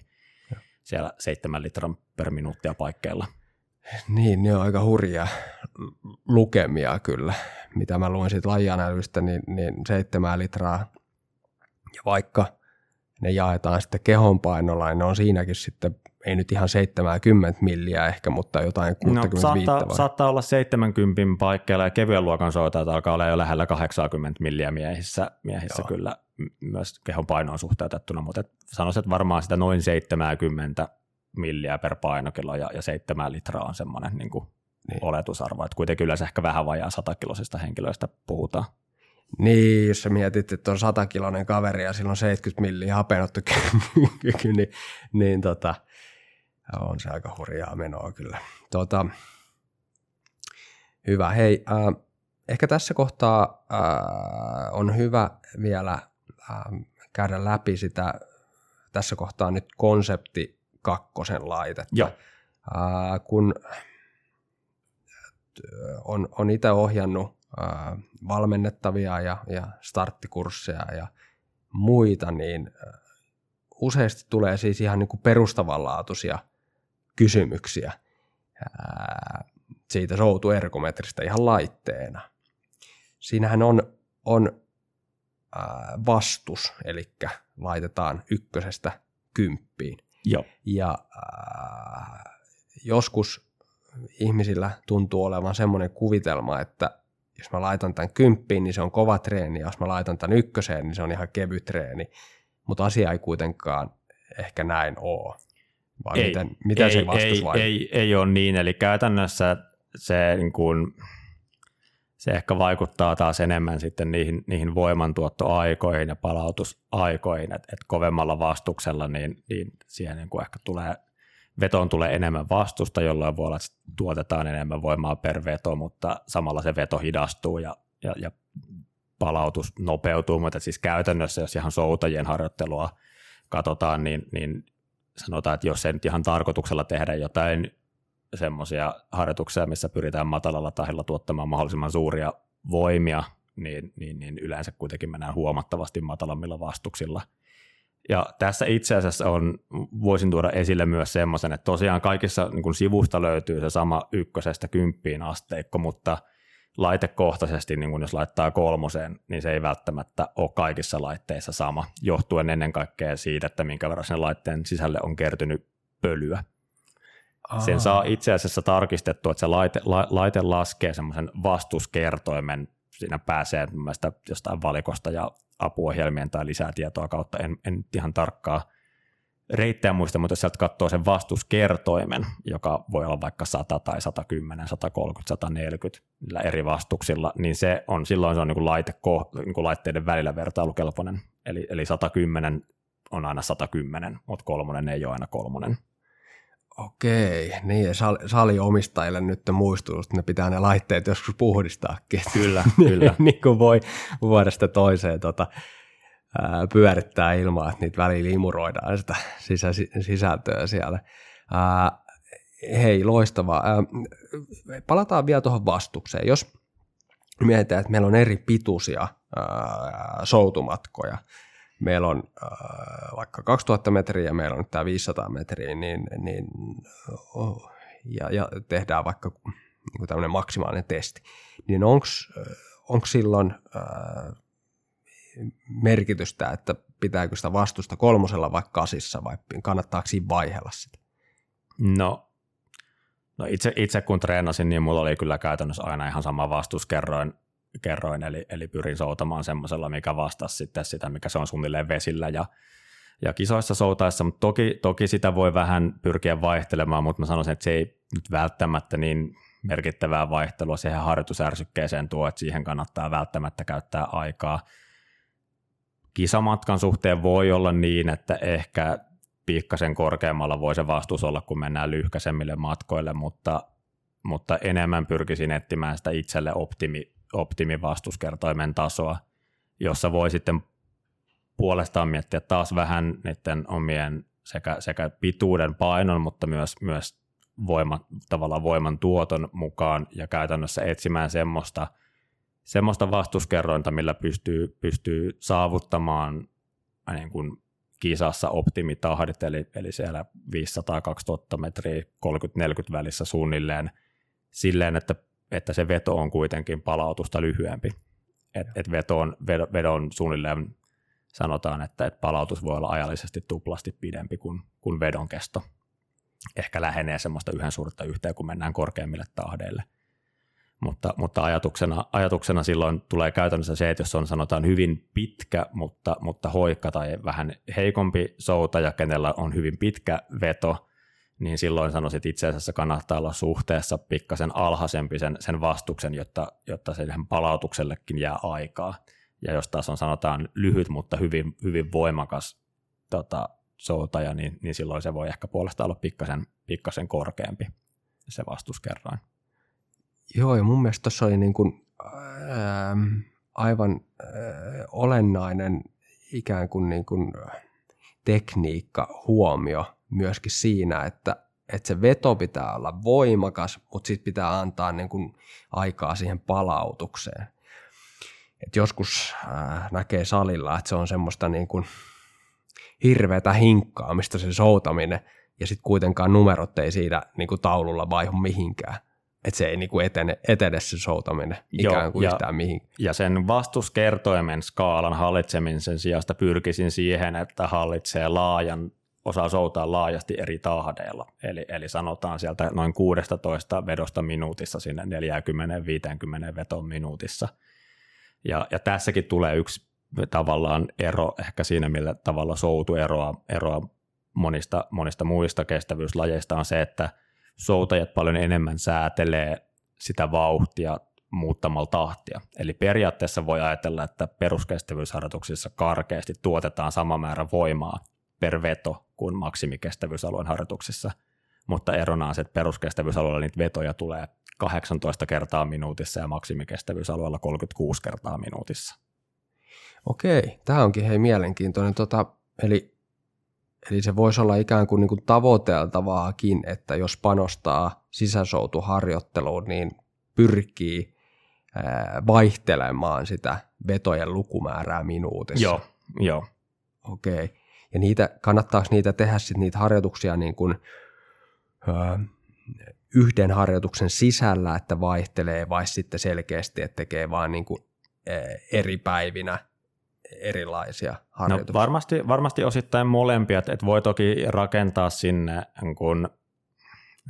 ja. siellä seitsemän litran per minuuttia paikkeilla. Niin, ne on aika hurjia lukemia kyllä. Mitä mä luen siitä lajianalyystä, niin, niin seitsemän litraa. Ja vaikka ne jaetaan sitten kehonpainolla, niin ne on siinäkin sitten, ei nyt ihan 70 milliä ehkä, mutta jotain 65. No, saattaa, saattaa olla 70 paikkeilla ja kevyen luokan soitajat alkaa olla jo lähellä 80 milliä miehissä, miehissä kyllä myös kehon painoon suhteutettuna, mutta sanoisin, että varmaan sitä noin 70 milliä per painokilo ja, ja 7 litraa on semmoinen niin kuin niin. oletusarvo, että kuitenkin yleensä ehkä vähän vajaa 100 kiloisista henkilöistä puhutaan. Niin, jos sä mietit, että on 100 kiloinen kaveri ja sillä on 70 milliä hapenottokyky, niin, niin tota, on se aika hurjaa menoa kyllä. Tota, hyvä. Hei, äh, ehkä tässä kohtaa äh, on hyvä vielä äh, käydä läpi sitä, tässä kohtaa nyt konsepti kakkosen laitetta. Joo. Äh, kun on, on itse ohjannut äh, valmennettavia ja, ja starttikursseja ja muita, niin äh, useasti tulee siis ihan niin kuin perustavanlaatuisia kysymyksiä äh, siitä soutuergometristä ihan laitteena. Siinähän on, on äh, vastus, eli laitetaan ykkösestä kymppiin. Joo. Ja äh, joskus ihmisillä tuntuu olevan semmoinen kuvitelma, että jos mä laitan tämän kymppiin, niin se on kova treeni, ja jos mä laitan tämän ykköseen, niin se on ihan kevyt treeni. Mutta asia ei kuitenkaan ehkä näin ole. Vai ei, miten, miten ei, se vastus ei, vai? ei, ei ole niin, eli käytännössä se, niin kuin, se ehkä vaikuttaa taas enemmän sitten niihin, niihin voimantuottoaikoihin ja palautusaikoihin, että et kovemmalla vastuksella niin, niin siihen niin kuin ehkä tulee vetoon tulee enemmän vastusta, jolloin voi olla, että tuotetaan enemmän voimaa per veto, mutta samalla se veto hidastuu ja, ja, ja palautus nopeutuu, mutta siis käytännössä, jos ihan soutajien harjoittelua katsotaan, niin, niin sanotaan, että jos ei nyt ihan tarkoituksella tehdä jotain semmoisia harjoituksia, missä pyritään matalalla tahilla tuottamaan mahdollisimman suuria voimia, niin, niin, niin yleensä kuitenkin mennään huomattavasti matalammilla vastuksilla – ja tässä itse asiassa on, voisin tuoda esille myös semmoisen, että tosiaan kaikissa niin sivusta löytyy se sama ykkösestä kymppiin asteikko, mutta laitekohtaisesti, niin kuin jos laittaa kolmoseen, niin se ei välttämättä ole kaikissa laitteissa sama, johtuen ennen kaikkea siitä, että minkä verran sen laitteen sisälle on kertynyt pölyä. Aa. Sen saa itse asiassa tarkistettua, että se laite, la, laite laskee semmoisen vastuskertoimen, siinä pääsee jostain valikosta ja apuohjelmien tai lisää tietoa kautta, en, en ihan tarkkaa reittejä muista, mutta jos sieltä katsoo sen vastuskertoimen, joka voi olla vaikka 100 tai 110, 130, 140 eri vastuksilla, niin se on silloin se on niin kuin laite, niin kuin laitteiden välillä vertailukelpoinen. Eli, eli 110 on aina 110, mutta kolmonen ei ole aina kolmonen. Okei, niin sal, saliomistajille nyt muistutus, että ne pitää ne laitteet joskus puhdistaakin. Kyllä, kyllä. niin kuin voi vuodesta toiseen tota, ää, pyörittää ilmaa, että niitä välillä imuroidaan sitä sisä, sisältöä siellä. Ää, hei, loistavaa. Ää, palataan vielä tuohon vastukseen. Jos mietitään, että meillä on eri pituisia ää, soutumatkoja, meillä on äh, vaikka 2000 metriä ja meillä on nyt tämä 500 metriä, niin, niin oh, ja, ja tehdään vaikka niin tämmöinen maksimaalinen testi, niin onko silloin äh, merkitystä, että pitääkö sitä vastusta kolmosella vai kasissa vai kannattaako siinä vaihella sitä? No, no itse, itse kun treenasin, niin mulla oli kyllä käytännössä aina ihan sama vastuskerroin, kerroin, eli, eli pyrin soutamaan semmoisella, mikä vastasi sitten sitä, mikä se on suunnilleen vesillä ja, ja kisoissa soutaessa, mutta toki, toki sitä voi vähän pyrkiä vaihtelemaan, mutta mä sanoisin, että se ei nyt välttämättä niin merkittävää vaihtelua siihen harjoitusärsykkeeseen tuo, että siihen kannattaa välttämättä käyttää aikaa. Kisamatkan suhteen voi olla niin, että ehkä pikkasen korkeammalla voi se vastuus olla, kun mennään lyhkäisemmille matkoille, mutta, mutta enemmän pyrkisin etsimään sitä itselle optimi, optimivastuskertoimen tasoa, jossa voi sitten puolestaan miettiä taas vähän niiden omien sekä, sekä pituuden painon, mutta myös, myös voima, tavallaan voiman tuoton mukaan ja käytännössä etsimään semmoista, semmoista vastuskerrointa, millä pystyy, pystyy saavuttamaan niin kuin kisassa optimitahdit, eli, eli siellä 500-2000 metriä 30-40 välissä suunnilleen silleen, että, että se veto on kuitenkin palautusta lyhyempi. Et, et veto on, vedo, vedon suunnilleen sanotaan, että, että palautus voi olla ajallisesti tuplasti pidempi kuin, kuin vedon kesto ehkä lähenee semmoista yhden suurta yhteen, kun mennään korkeimmille tahdeille. Mutta, mutta ajatuksena, ajatuksena silloin tulee käytännössä se, että jos on sanotaan hyvin pitkä, mutta, mutta hoikka tai vähän heikompi soutaja, kenellä on hyvin pitkä veto, niin silloin sanoisin, että itse asiassa kannattaa olla suhteessa pikkasen alhaisempi sen, sen vastuksen, jotta, jotta sen palautuksellekin jää aikaa. Ja jos taas on sanotaan lyhyt, mutta hyvin, hyvin voimakas tota, soutaja, niin, niin silloin se voi ehkä puolestaan olla pikkasen, pikkasen korkeampi se vastuskerroin. Joo, ja mun mielestä tuossa oli niin kuin, ää, aivan ää, olennainen ikään kuin, niin kuin tekniikka huomio myöskin siinä, että, että se veto pitää olla voimakas, mutta sitten pitää antaa niin kuin aikaa siihen palautukseen. Et joskus ää, näkee salilla, että se on semmoista niin kuin – hirveätä hinkkaamista se soutaminen, ja sitten kuitenkaan numerot ei siinä niin kuin taululla vaihu mihinkään. Että se ei niin kuin etene, etene se soutaminen ikään Joo, kuin ja, yhtään mihin. Ja sen vastuskertoimen skaalan hallitsemisen sijasta pyrkisin siihen, että hallitsee laajan, osaa soutaa laajasti eri tahdeilla. Eli, eli sanotaan sieltä noin 16 vedosta minuutissa sinne 40-50 veton minuutissa. Ja, ja tässäkin tulee yksi tavallaan ero ehkä siinä, millä tavalla soutu eroaa, eroaa monista, monista muista kestävyyslajeista on se, että soutajat paljon enemmän säätelee sitä vauhtia muuttamalla tahtia. Eli periaatteessa voi ajatella, että peruskestävyysharjoituksissa karkeasti tuotetaan sama määrä voimaa per veto kuin maksimikestävyysalueen harjoituksissa, mutta erona on se, että peruskestävyysalueella niitä vetoja tulee 18 kertaa minuutissa ja maksimikestävyysalueella 36 kertaa minuutissa. Okei, tämä onkin hei mielenkiintoinen. Tota, eli, eli se voisi olla ikään kuin, niin kuin tavoiteltavaakin, että jos panostaa sisäsoutuharjoitteluun, niin pyrkii vaihtelemaan sitä vetojen lukumäärää minuutissa. Joo, joo. Okei. Ja niitä, kannattaako niitä tehdä sitten niitä harjoituksia niin kuin, ää, yhden harjoituksen sisällä, että vaihtelee, vai sitten selkeästi, että tekee vain niin kuin, eri päivinä erilaisia no, harjoituksia? No varmasti, varmasti osittain molempia, että voi toki rakentaa sinne, kun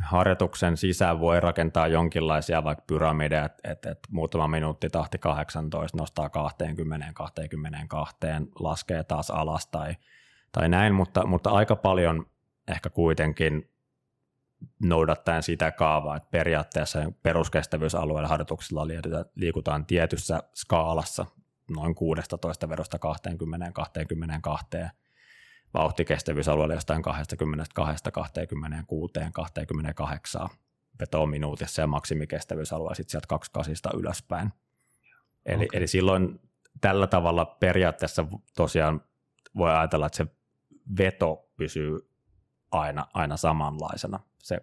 harjoituksen sisään voi rakentaa jonkinlaisia vaikka pyramideja, että et, et muutama minuutti tahti 18 nostaa 20, 22, laskee taas alas tai, tai näin, mutta, mutta aika paljon ehkä kuitenkin noudattaen sitä kaavaa, että periaatteessa peruskestävyysalueella harjoituksilla liikutaan tietyssä skaalassa, noin 16 vedosta 20, 22, vauhtikestävyysalueella jostain 22, 26, 28 vetoa minuutissa ja maksimikestävyysalue sitten sieltä 28 ylöspäin. Eli, okay. eli silloin tällä tavalla periaatteessa tosiaan voi ajatella, että se veto pysyy aina, aina samanlaisena. Se,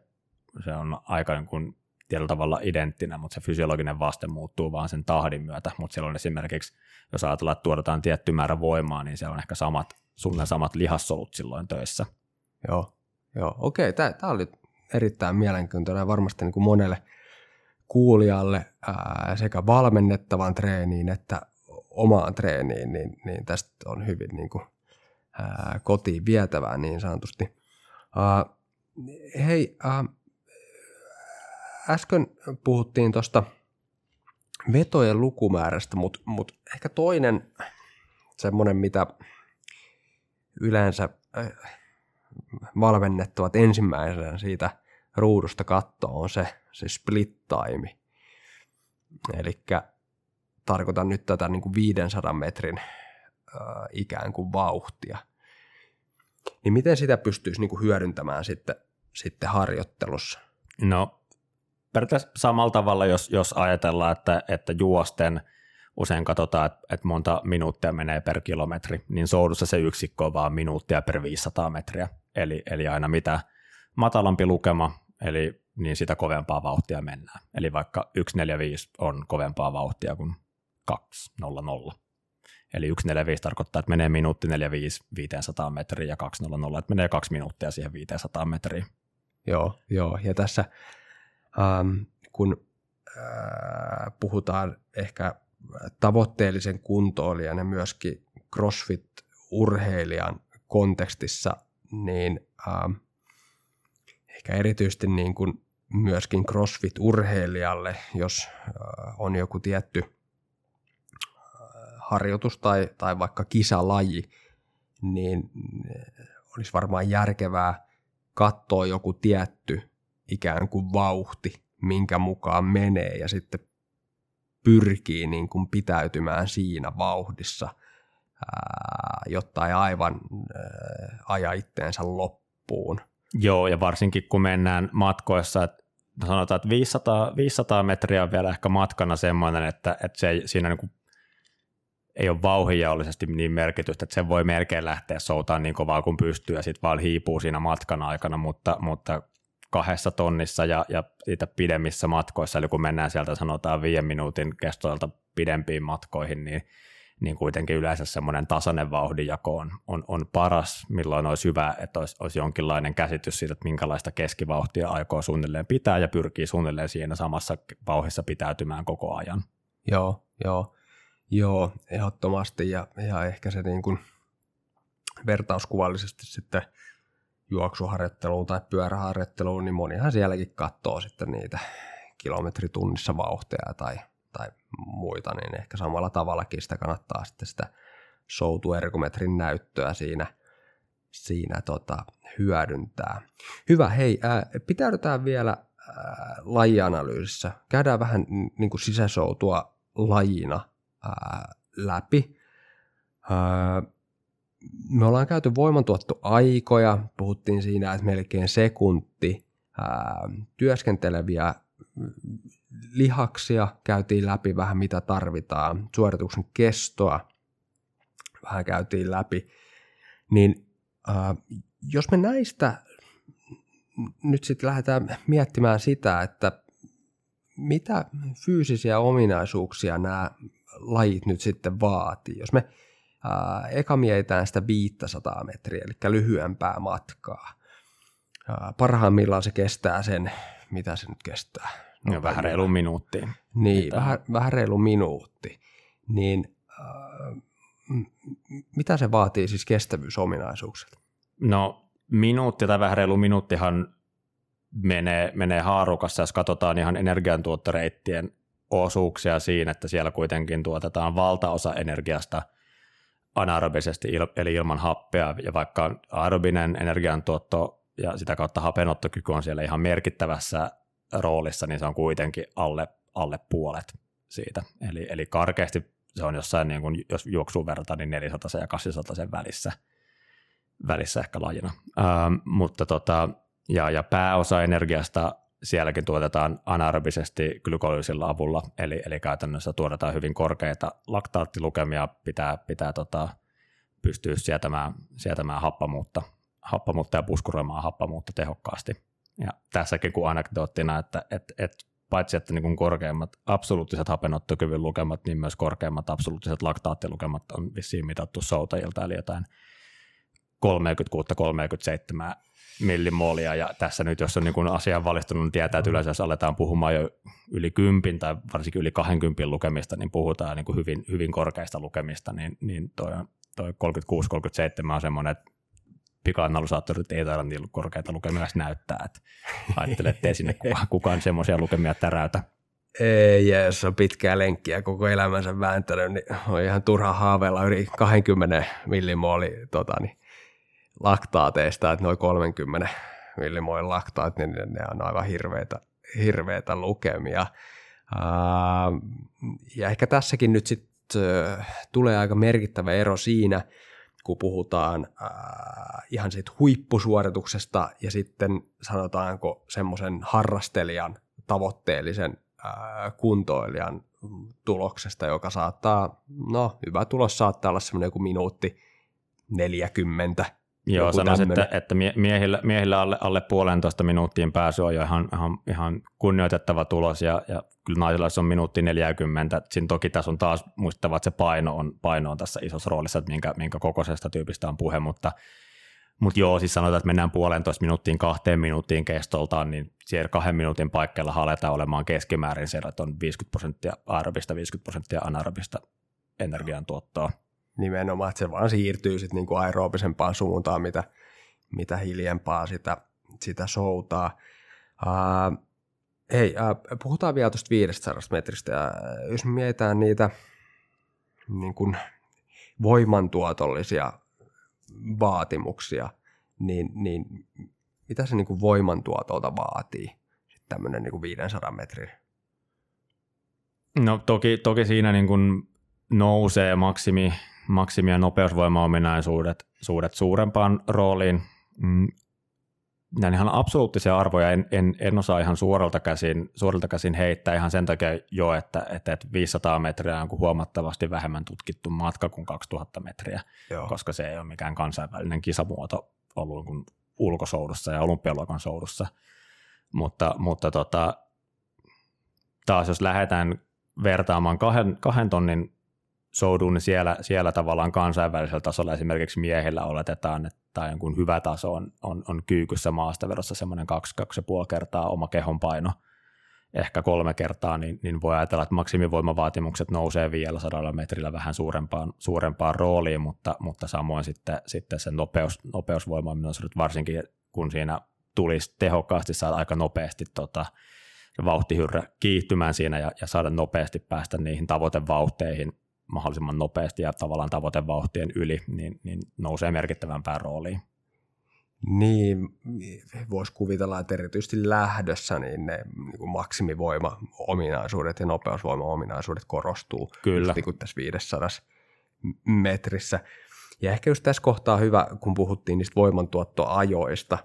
se on aika niin kuin tietyllä tavalla identtinen, mutta se fysiologinen vaste muuttuu vaan sen tahdin myötä, mutta silloin esimerkiksi, jos ajatellaan, että tuotetaan tietty määrä voimaa, niin siellä on ehkä samat, sulle samat lihassolut silloin töissä. Joo, joo. okei, tämä oli erittäin mielenkiintoinen varmasti niin kuin monelle kuulijalle ää, sekä valmennettavan treeniin että omaan treeniin, niin, niin tästä on hyvin niin kuin, ää, kotiin vietävää niin sanotusti. Ää, hei, äh, äsken puhuttiin tuosta vetojen lukumäärästä, mutta mut ehkä toinen semmoinen, mitä yleensä äh, valmennettavat ensimmäisenä siitä ruudusta kattoa on se, se split time. Eli tarkoitan nyt tätä niin kuin 500 metrin äh, ikään kuin vauhtia. Niin miten sitä pystyisi niin kuin hyödyntämään sitten, sitten harjoittelussa? No periaatteessa samalla tavalla, jos, jos ajatellaan, että, että juosten usein katsotaan, että, että monta minuuttia menee per kilometri, niin soudussa se yksikkö on vaan minuuttia per 500 metriä. Eli, eli aina mitä matalampi lukema, eli niin sitä kovempaa vauhtia mennään. Eli vaikka 145 on kovempaa vauhtia kuin 200. Eli 145 tarkoittaa, että menee minuutti 45 500 metriä ja 200, että menee kaksi minuuttia siihen 500 metriä. Joo, joo. ja tässä ähm, kun äh, puhutaan ehkä tavoitteellisen kuntoilijan ja myöskin CrossFit-urheilijan kontekstissa, niin ähm, ehkä erityisesti niin kuin myöskin CrossFit-urheilijalle, jos äh, on joku tietty äh, harjoitus tai, tai vaikka kisalaji, niin äh, olisi varmaan järkevää katsoa joku tietty ikään kuin vauhti, minkä mukaan menee ja sitten pyrkii niin kuin pitäytymään siinä vauhdissa, jotta ei aivan aja itteensä loppuun. Joo, ja varsinkin kun mennään matkoissa, että sanotaan, että 500, 500 metriä on vielä ehkä matkana semmoinen, että, että se siinä niin kuin ei ole vauhinjaollisesti niin merkitystä, että se voi melkein lähteä soutaan niin kovaa kuin pystyy ja sitten vaan hiipuu siinä matkan aikana, mutta, mutta kahdessa tonnissa ja, ja siitä pidemmissä matkoissa, eli kun mennään sieltä sanotaan viiden minuutin kestoilta pidempiin matkoihin, niin, niin kuitenkin yleensä semmoinen tasainen vauhdinjako on, on, on paras, milloin olisi hyvä, että olisi, olisi jonkinlainen käsitys siitä, että minkälaista keskivauhtia aikoo suunnilleen pitää ja pyrkii suunnilleen siinä samassa vauhissa pitäytymään koko ajan. Joo, joo, joo, ehdottomasti ja, ja ehkä se niin kuin vertauskuvallisesti sitten – juoksuharjoitteluun tai pyöräharjoitteluun, niin monihan sielläkin katsoo sitten niitä kilometritunnissa vauhteja tai, tai muita, niin ehkä samalla tavallakin sitä kannattaa sitten sitä soutuergometrin näyttöä siinä, siinä tota, hyödyntää. Hyvä, hei, ää, pitäydytään vielä ää, lajianalyysissä. Käydään vähän niin kuin sisäsoutua lajina ää, läpi. Ää, me ollaan käyty voimantuottoaikoja, puhuttiin siinä, että melkein sekunti, ää, työskenteleviä lihaksia käytiin läpi vähän mitä tarvitaan, suorituksen kestoa vähän käytiin läpi, niin ää, jos me näistä nyt sitten lähdetään miettimään sitä, että mitä fyysisiä ominaisuuksia nämä lajit nyt sitten vaatii. Jos me ää, eka mietitään sitä 500 metriä, eli lyhyempää matkaa. Ää, parhaimmillaan se kestää sen, mitä se nyt kestää? No, vähän reilu minuutti. Niin, vähän, vähän reilu minuutti. Niin ää, mitä se vaatii siis kestävyysominaisuuksilta? No minuutti tai vähän reilu minuuttihan menee, menee haarukassa, jos katsotaan ihan energiantuottoreittien osuuksia siinä, että siellä kuitenkin tuotetaan valtaosa energiasta – anaerobisesti, eli ilman happea, ja vaikka aerobinen energiantuotto ja sitä kautta hapenottokyky on siellä ihan merkittävässä roolissa, niin se on kuitenkin alle, alle puolet siitä. Eli, eli karkeasti se on jossain, niin kuin, jos juoksuun verrataan, niin 400 ja 800 sen välissä, välissä ehkä lajina. Ähm, mutta tota, ja, ja pääosa energiasta sielläkin tuotetaan anaerobisesti glykolyysilla avulla, eli, eli käytännössä tuotetaan hyvin korkeita laktaattilukemia, pitää, pitää tota, pystyä sietämään, sietämään happamuutta, happamuutta ja puskuroimaan happamuutta tehokkaasti. Ja tässäkin kuin anekdoottina, että et, et, paitsi että niin korkeimmat absoluuttiset hapenottokyvyn lukemat, niin myös korkeimmat absoluuttiset laktaattilukemat on vissiin mitattu soutajilta, eli jotain 36-37 millimoolia, ja tässä nyt, jos on niin asian valistunut, niin tietää, että yleensä jos aletaan puhumaan jo yli kympin tai varsinkin yli 20 lukemista, niin puhutaan niin kuin hyvin, hyvin korkeista lukemista, niin, niin toi, toi 36-37 on semmoinen, että pikaanalysaattorit ei taida niillä korkeita lukemia näyttää. Että ajattelen, että sinne kukaan, kukaan semmoisia lukemia täräytä. Ei, ja jos on pitkää lenkkiä koko elämänsä vääntänyt, niin on ihan turha haaveilla yli 20 millimooli tota, niin, laktaateista, että noin 30 millimooli laktaat, niin ne on aivan hirveitä, hirveitä lukemia. ja ehkä tässäkin nyt sitten tulee aika merkittävä ero siinä, kun puhutaan ihan siitä huippusuorituksesta ja sitten sanotaanko semmoisen harrastelijan tavoitteellisen kuntoilijan tuloksesta, joka saattaa, no hyvä tulos saattaa olla semmoinen joku minuutti 40. Joo, sanoisin, että, että miehillä, miehillä alle, alle puolentoista minuuttiin pääsy on jo ihan, ihan, ihan kunnioitettava tulos ja, ja kyllä naisilla se on minuutti 40. Siinä toki tässä on taas muistettava, että se paino on, paino on tässä isossa roolissa, että minkä, minkä kokoisesta tyypistä on puhe, mutta mutta joo, siis sanotaan, että mennään puolentoista minuuttiin kahteen minuuttiin kestoltaan, niin siellä kahden minuutin paikkeilla haletaan olemaan keskimäärin siellä, että on 50 prosenttia aerobista, 50 prosenttia anaerobista energiantuottoa. Nimenomaan, että se vaan siirtyy sitten niinku aerobisempaan suuntaan, mitä, mitä hiljempaa sitä, sitä soutaa. Uh, hei, uh, puhutaan vielä tuosta 500 metristä, ja jos mietitään niitä niin kuin voimantuotollisia vaatimuksia, niin, niin mitä se niin kuin voimantuotolta vaatii, tämmöinen niin kuin 500 metrin? No toki, toki siinä niin kuin nousee maksimi, maksimi- ja nopeusvoimaominaisuudet suudet suurempaan rooliin. Mm, nämä ihan absoluuttisia arvoja en, en, en osaa ihan suoralta käsin, suoralta käsin heittää ihan sen takia jo, että, että 500 metriä on huomattavasti vähemmän tutkittu matka kuin 2000 metriä, Joo. koska se ei ole mikään kansainvälinen kisamuoto ollut kuin ulkosoudussa ja olympialuokan soudussa. Mutta, mutta tota, taas jos lähdetään vertaamaan kahden, kahden tonnin souduun, niin siellä, siellä tavallaan kansainvälisellä tasolla esimerkiksi miehillä oletetaan, että jonkun hyvä taso on, on, on kyykyssä maastavedossa semmoinen 2-2,5 kertaa oma kehon paino, ehkä kolme kertaa, niin, niin voi ajatella, että maksimivoimavaatimukset nousee vielä sadalla metrillä vähän suurempaan, suurempaan rooliin, mutta, mutta samoin sitten, sitten se nopeus, nopeusvoima on varsinkin kun siinä tulisi tehokkaasti saada aika nopeasti tota, vauhtihyrrä kiihtymään siinä ja, ja saada nopeasti päästä niihin tavoitevauhteihin, mahdollisimman nopeasti ja tavallaan tavoitevauhtien yli, niin, niin nousee merkittävämpään rooliin. Niin, voisi kuvitella, että erityisesti lähdössä niin ne niin maksimivoima-ominaisuudet ja nopeusvoima-ominaisuudet korostuu Kyllä. niin kuin tässä 500 metrissä. Ja ehkä just tässä kohtaa hyvä, kun puhuttiin niistä voimantuottoajoista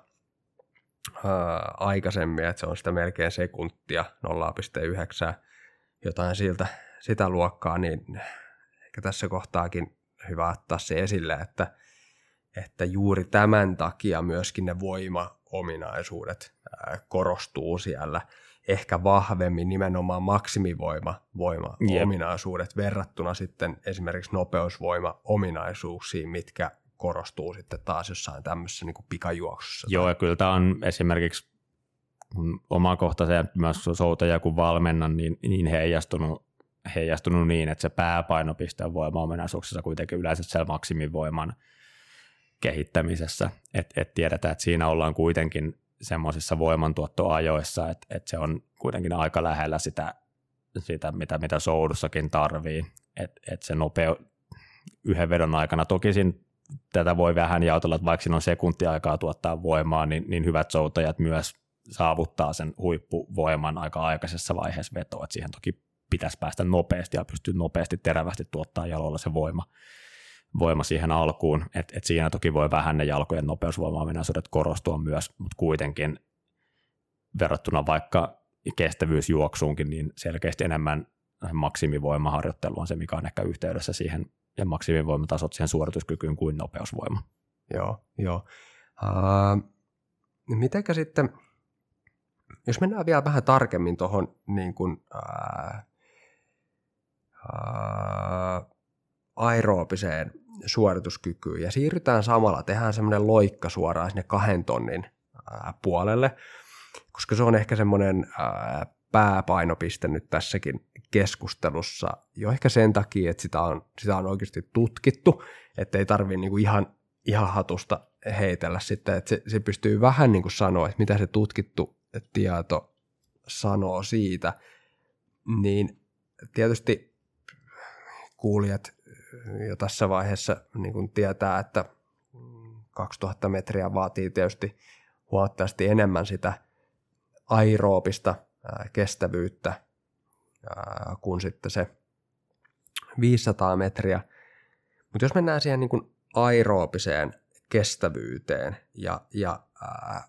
ää, aikaisemmin, että se on sitä melkein sekuntia 0,9 jotain siltä, sitä luokkaa, niin ehkä tässä kohtaakin hyvä ottaa se esille, että, että juuri tämän takia myöskin ne voima-ominaisuudet korostuu siellä ehkä vahvemmin nimenomaan maksimivoima voima yep. ominaisuudet verrattuna sitten esimerkiksi nopeusvoima ominaisuuksiin, mitkä korostuu sitten taas jossain tämmöisessä niin kuin pikajuoksussa. Joo, ja kyllä tämä on esimerkiksi omakohtaisen myös soutaja kun valmennan, niin, niin heijastunut heijastunut niin, että se pääpainopiste on voimaominaisuuksissa kuitenkin yleensä siellä maksimivoiman kehittämisessä, että et tiedetään, että siinä ollaan kuitenkin semmoisissa voimantuottoajoissa, että et se on kuitenkin aika lähellä sitä, sitä mitä, mitä soudussakin tarvii, että et se nopeu yhden vedon aikana, toki siinä tätä voi vähän jaotella, että vaikka siinä on sekuntia aikaa tuottaa voimaa, niin, niin hyvät soutajat myös saavuttaa sen huippuvoiman aika aikaisessa vaiheessa vetoa, siihen toki pitäisi päästä nopeasti ja pystyä nopeasti terävästi tuottaa jaloilla se voima, voima siihen alkuun. Et, et siinä toki voi vähän ne jalkojen nopeusvoimaominaisuudet korostua myös, mutta kuitenkin verrattuna vaikka kestävyysjuoksuunkin, niin selkeästi enemmän maksimivoimaharjoittelu on se, mikä on ehkä yhteydessä siihen ja maksimivoimatasot siihen suorituskykyyn kuin nopeusvoima. Joo, joo. Uh, mitenkä sitten, jos mennään vielä vähän tarkemmin tuohon niin kuin, uh, aeroobiseen suorituskykyyn. Ja siirrytään samalla, tehdään semmoinen loikka suoraan sinne kahden tonnin ää, puolelle, koska se on ehkä semmoinen ää, pääpainopiste nyt tässäkin keskustelussa jo ehkä sen takia, että sitä on, sitä on oikeasti tutkittu, että ei tarvitse niinku ihan, ihan hatusta heitellä sitten, että se, se pystyy vähän niin kuin sanoa, että mitä se tutkittu tieto sanoo siitä, niin tietysti kuulijat jo tässä vaiheessa niin kuin tietää, että 2000 metriä vaatii tietysti huomattavasti enemmän sitä aeroopista kestävyyttä kuin sitten se 500 metriä. Mutta jos mennään siihen niin kuin aeroobiseen kestävyyteen ja, ja ää,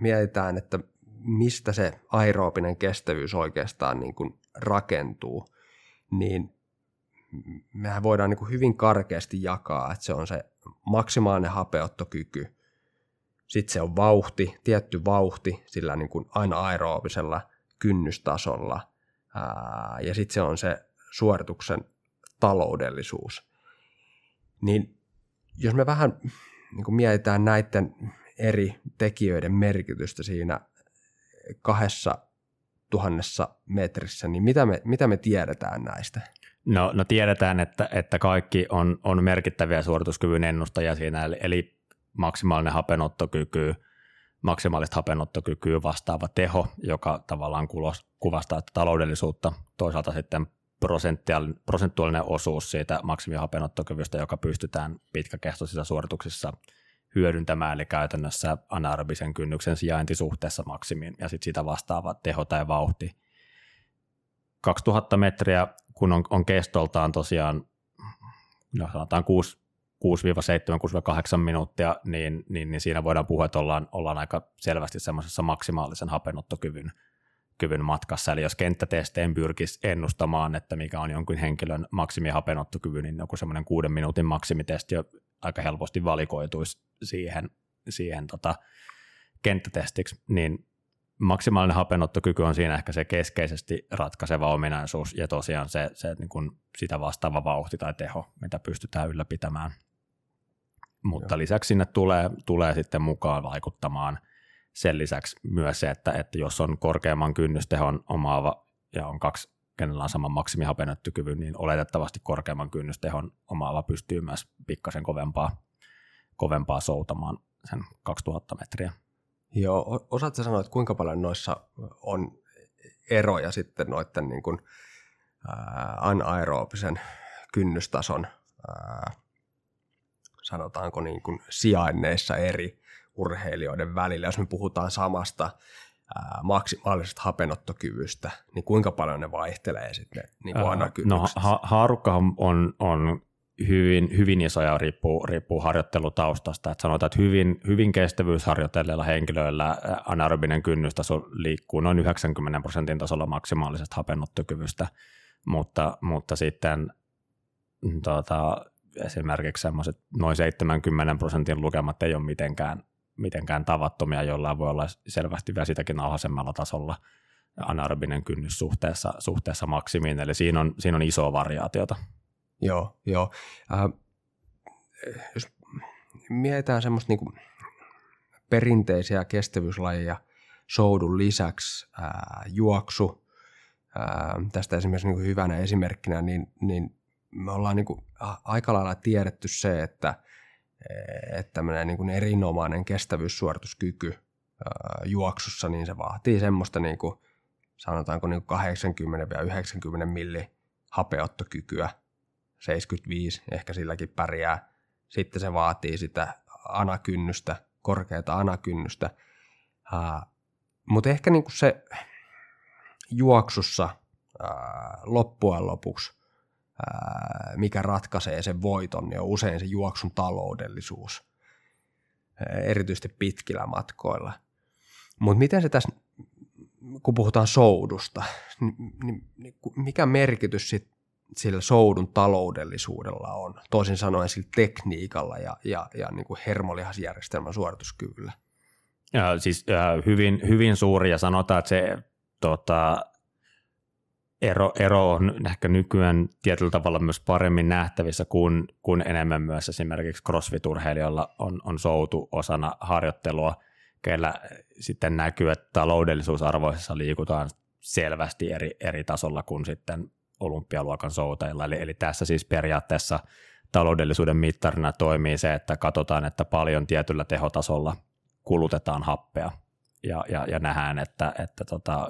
mietitään, että mistä se aeroobinen kestävyys oikeastaan niin kuin rakentuu, niin mehän voidaan niin kuin hyvin karkeasti jakaa, että se on se maksimaalinen hapeottokyky, sitten se on vauhti, tietty vauhti sillä niin kuin aina aeroobisella kynnystasolla, ja sitten se on se suorituksen taloudellisuus. Niin jos me vähän niin kuin mietitään näiden eri tekijöiden merkitystä siinä kahdessa tuhannessa metrissä, niin mitä me, mitä me tiedetään näistä? No, no tiedetään, että, että kaikki on, on merkittäviä suorituskyvyn ennustajia siinä, eli, eli maksimaalinen hapenottokyky, maksimaalista hapenottokykyä vastaava teho, joka tavallaan kuvastaa taloudellisuutta, toisaalta sitten prosentuaalinen osuus siitä maksimihapenottokyvystä, joka pystytään pitkäkestoisissa suorituksissa hyödyntämään, eli käytännössä anaerobisen kynnyksen sijainti suhteessa maksimiin, ja sitten sitä vastaava teho tai vauhti. 2000 metriä, kun on, on kestoltaan tosiaan, no sanotaan 6, 6-7, 6-8 minuuttia, niin, niin, niin, siinä voidaan puhua, että ollaan, ollaan aika selvästi semmoisessa maksimaalisen hapenottokyvyn kyvyn matkassa. Eli jos kenttätesteen pyrkisi ennustamaan, että mikä on jonkun henkilön maksimihapenottokyvy, niin joku semmoinen kuuden minuutin maksimitesti jo aika helposti valikoituisi siihen, siihen tota, kenttätestiksi, niin maksimaalinen hapenottokyky on siinä ehkä se keskeisesti ratkaiseva ominaisuus ja tosiaan se, se niin kuin sitä vastaava vauhti tai teho, mitä pystytään ylläpitämään. Mutta Joo. lisäksi sinne tulee, tulee sitten mukaan vaikuttamaan – sen lisäksi myös se, että, että jos on korkeamman kynnystehon omaava ja on kaksi, kenellä on saman maksimihapenottokyvyn, niin oletettavasti korkeamman kynnystehon omaava pystyy myös pikkasen kovempaa, kovempaa soutamaan sen 2000 metriä. Joo, osaatko sanoa, että kuinka paljon noissa on eroja sitten noiden niin kuin, ää, anaerobisen kynnystason, ää, sanotaanko niin kuin sijainneissa eri urheilijoiden välillä, jos me puhutaan samasta ää, maksimaalisesta hapenottokyvystä, niin kuinka paljon ne vaihtelee sitten niin kuin No ha- haarukka on, on hyvin, hyvin iso ja riippuu, riippuu harjoittelutaustasta. Että sanotaan, että hyvin, hyvin kestävyysharjoitelleilla henkilöillä anaerobinen kynnystaso liikkuu noin 90 prosentin tasolla maksimaalisesta hapenottokyvystä, mutta, mutta sitten tuota, esimerkiksi semmoiset noin 70 prosentin lukemat ei ole mitenkään mitenkään tavattomia, jollain voi olla selvästi vielä sitäkin alhaisemmalla tasolla anaerobinen kynnys suhteessa, suhteessa maksimiin, eli siinä on, siinä on isoa variaatiota. Joo, joo. Äh, jos mietitään semmoista niin perinteisiä kestävyyslajeja soudun lisäksi, äh, juoksu, äh, tästä esimerkiksi niin hyvänä esimerkkinä, niin, niin me ollaan niin kuin aika lailla tiedetty se, että – että tämmöinen niin kuin erinomainen kestävyyssuorituskyky juoksussa, niin se vaatii semmoista niin kuin, sanotaanko niin 80-90 milli hapeottokykyä, 75 ehkä silläkin pärjää. Sitten se vaatii sitä anakynnystä, korkeata anakynnystä. Mutta ehkä niin kuin se juoksussa loppujen lopuksi mikä ratkaisee sen voiton, niin on usein se juoksun taloudellisuus, erityisesti pitkillä matkoilla. Mutta miten se tässä, kun puhutaan soudusta, niin, niin, niin mikä merkitys sit sillä soudun taloudellisuudella on, toisin sanoen sillä tekniikalla ja, ja, ja niin kuin hermolihasjärjestelmän suorituskyvyllä? Ja, siis äh, hyvin, hyvin suuri ja sanotaan, että se tota, ero, ero on ehkä nykyään tietyllä tavalla myös paremmin nähtävissä, kun, kun enemmän myös esimerkiksi crossfit-urheilijoilla on, on soutu osana harjoittelua, keillä sitten näkyy, että taloudellisuusarvoisessa liikutaan selvästi eri, eri tasolla kuin sitten olympialuokan soutajilla. Eli, eli tässä siis periaatteessa taloudellisuuden mittarina toimii se, että katsotaan, että paljon tietyllä tehotasolla kulutetaan happea ja, ja, ja nähdään, että, että tota,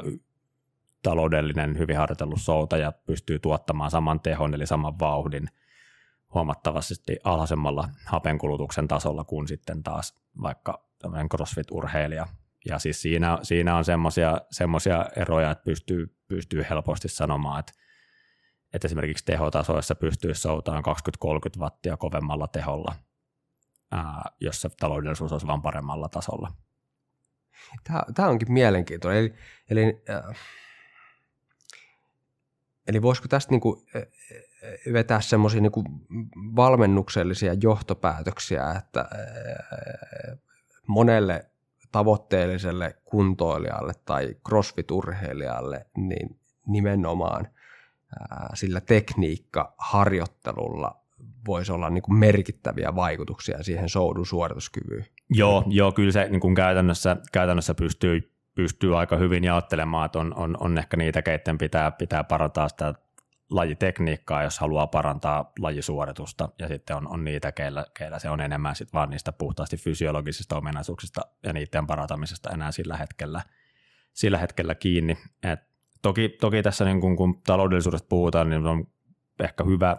taloudellinen hyvin harjoitellut soutaja pystyy tuottamaan saman tehon eli saman vauhdin huomattavasti alhaisemmalla hapenkulutuksen tasolla kuin sitten taas vaikka tämmöinen crossfit-urheilija. Ja siis siinä, siinä on semmoisia eroja, että pystyy, pystyy helposti sanomaan, että, että esimerkiksi tehotasoissa pystyy soutaan 20-30 wattia kovemmalla teholla, ää, jossa taloudellisuus olisi vain paremmalla tasolla. Tämä, tämä onkin mielenkiintoinen. Eli, eli äh Eli voisiko tästä niin kuin vetää semmoisia niin valmennuksellisia johtopäätöksiä, että monelle tavoitteelliselle kuntoilijalle tai crossfit-urheilijalle niin nimenomaan sillä tekniikkaharjoittelulla voisi olla niin kuin merkittäviä vaikutuksia siihen soudun suorituskyvyyn. Joo, joo kyllä se niin kuin käytännössä, käytännössä pystyy pystyy aika hyvin jaottelemaan, että on, on, on ehkä niitä, keiden pitää, pitää parantaa sitä lajitekniikkaa, jos haluaa parantaa lajisuoritusta, ja sitten on, on niitä, keillä, keillä se on enemmän sit vaan niistä puhtaasti fysiologisista ominaisuuksista ja niiden parantamisesta enää sillä hetkellä, sillä hetkellä kiinni. Et toki, toki tässä niin kun, kun taloudellisuudesta puhutaan, niin on ehkä hyvä,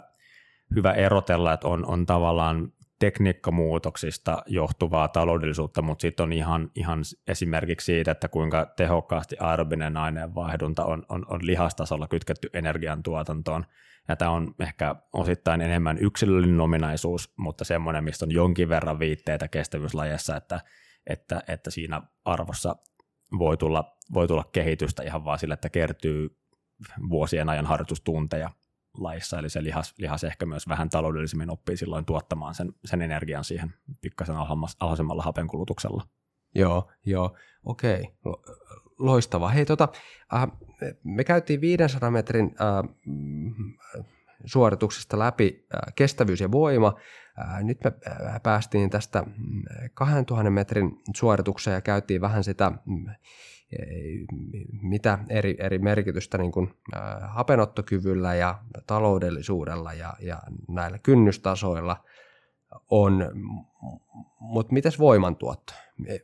hyvä erotella, että on, on tavallaan tekniikkamuutoksista johtuvaa taloudellisuutta, mutta sitten on ihan, ihan esimerkiksi siitä, että kuinka tehokkaasti aerobinen aineenvaihdunta on, on, on lihastasolla kytketty energiantuotantoon. Ja tämä on ehkä osittain enemmän yksilöllinen ominaisuus, mutta semmoinen, mistä on jonkin verran viitteitä kestävyyslajessa, että, että, että siinä arvossa voi tulla, voi tulla kehitystä ihan vaan sille, että kertyy vuosien ajan harjoitustunteja laissa, eli se lihas, lihas ehkä myös vähän taloudellisemmin oppii silloin tuottamaan sen, sen energian siihen pikkasen alhaisemmalla hapenkulutuksella. Joo, joo, okei, loistava. Hei, tota, äh, me käytiin 500 metrin äh, suorituksesta läpi äh, kestävyys ja voima. Nyt me päästiin tästä 2000 mm, metrin suoritukseen ja käytiin vähän sitä mm, mitä eri, eri merkitystä niin kuin, hapenottokyvyllä ja taloudellisuudella ja, ja näillä kynnystasoilla on, mutta mitäs voimantuotto,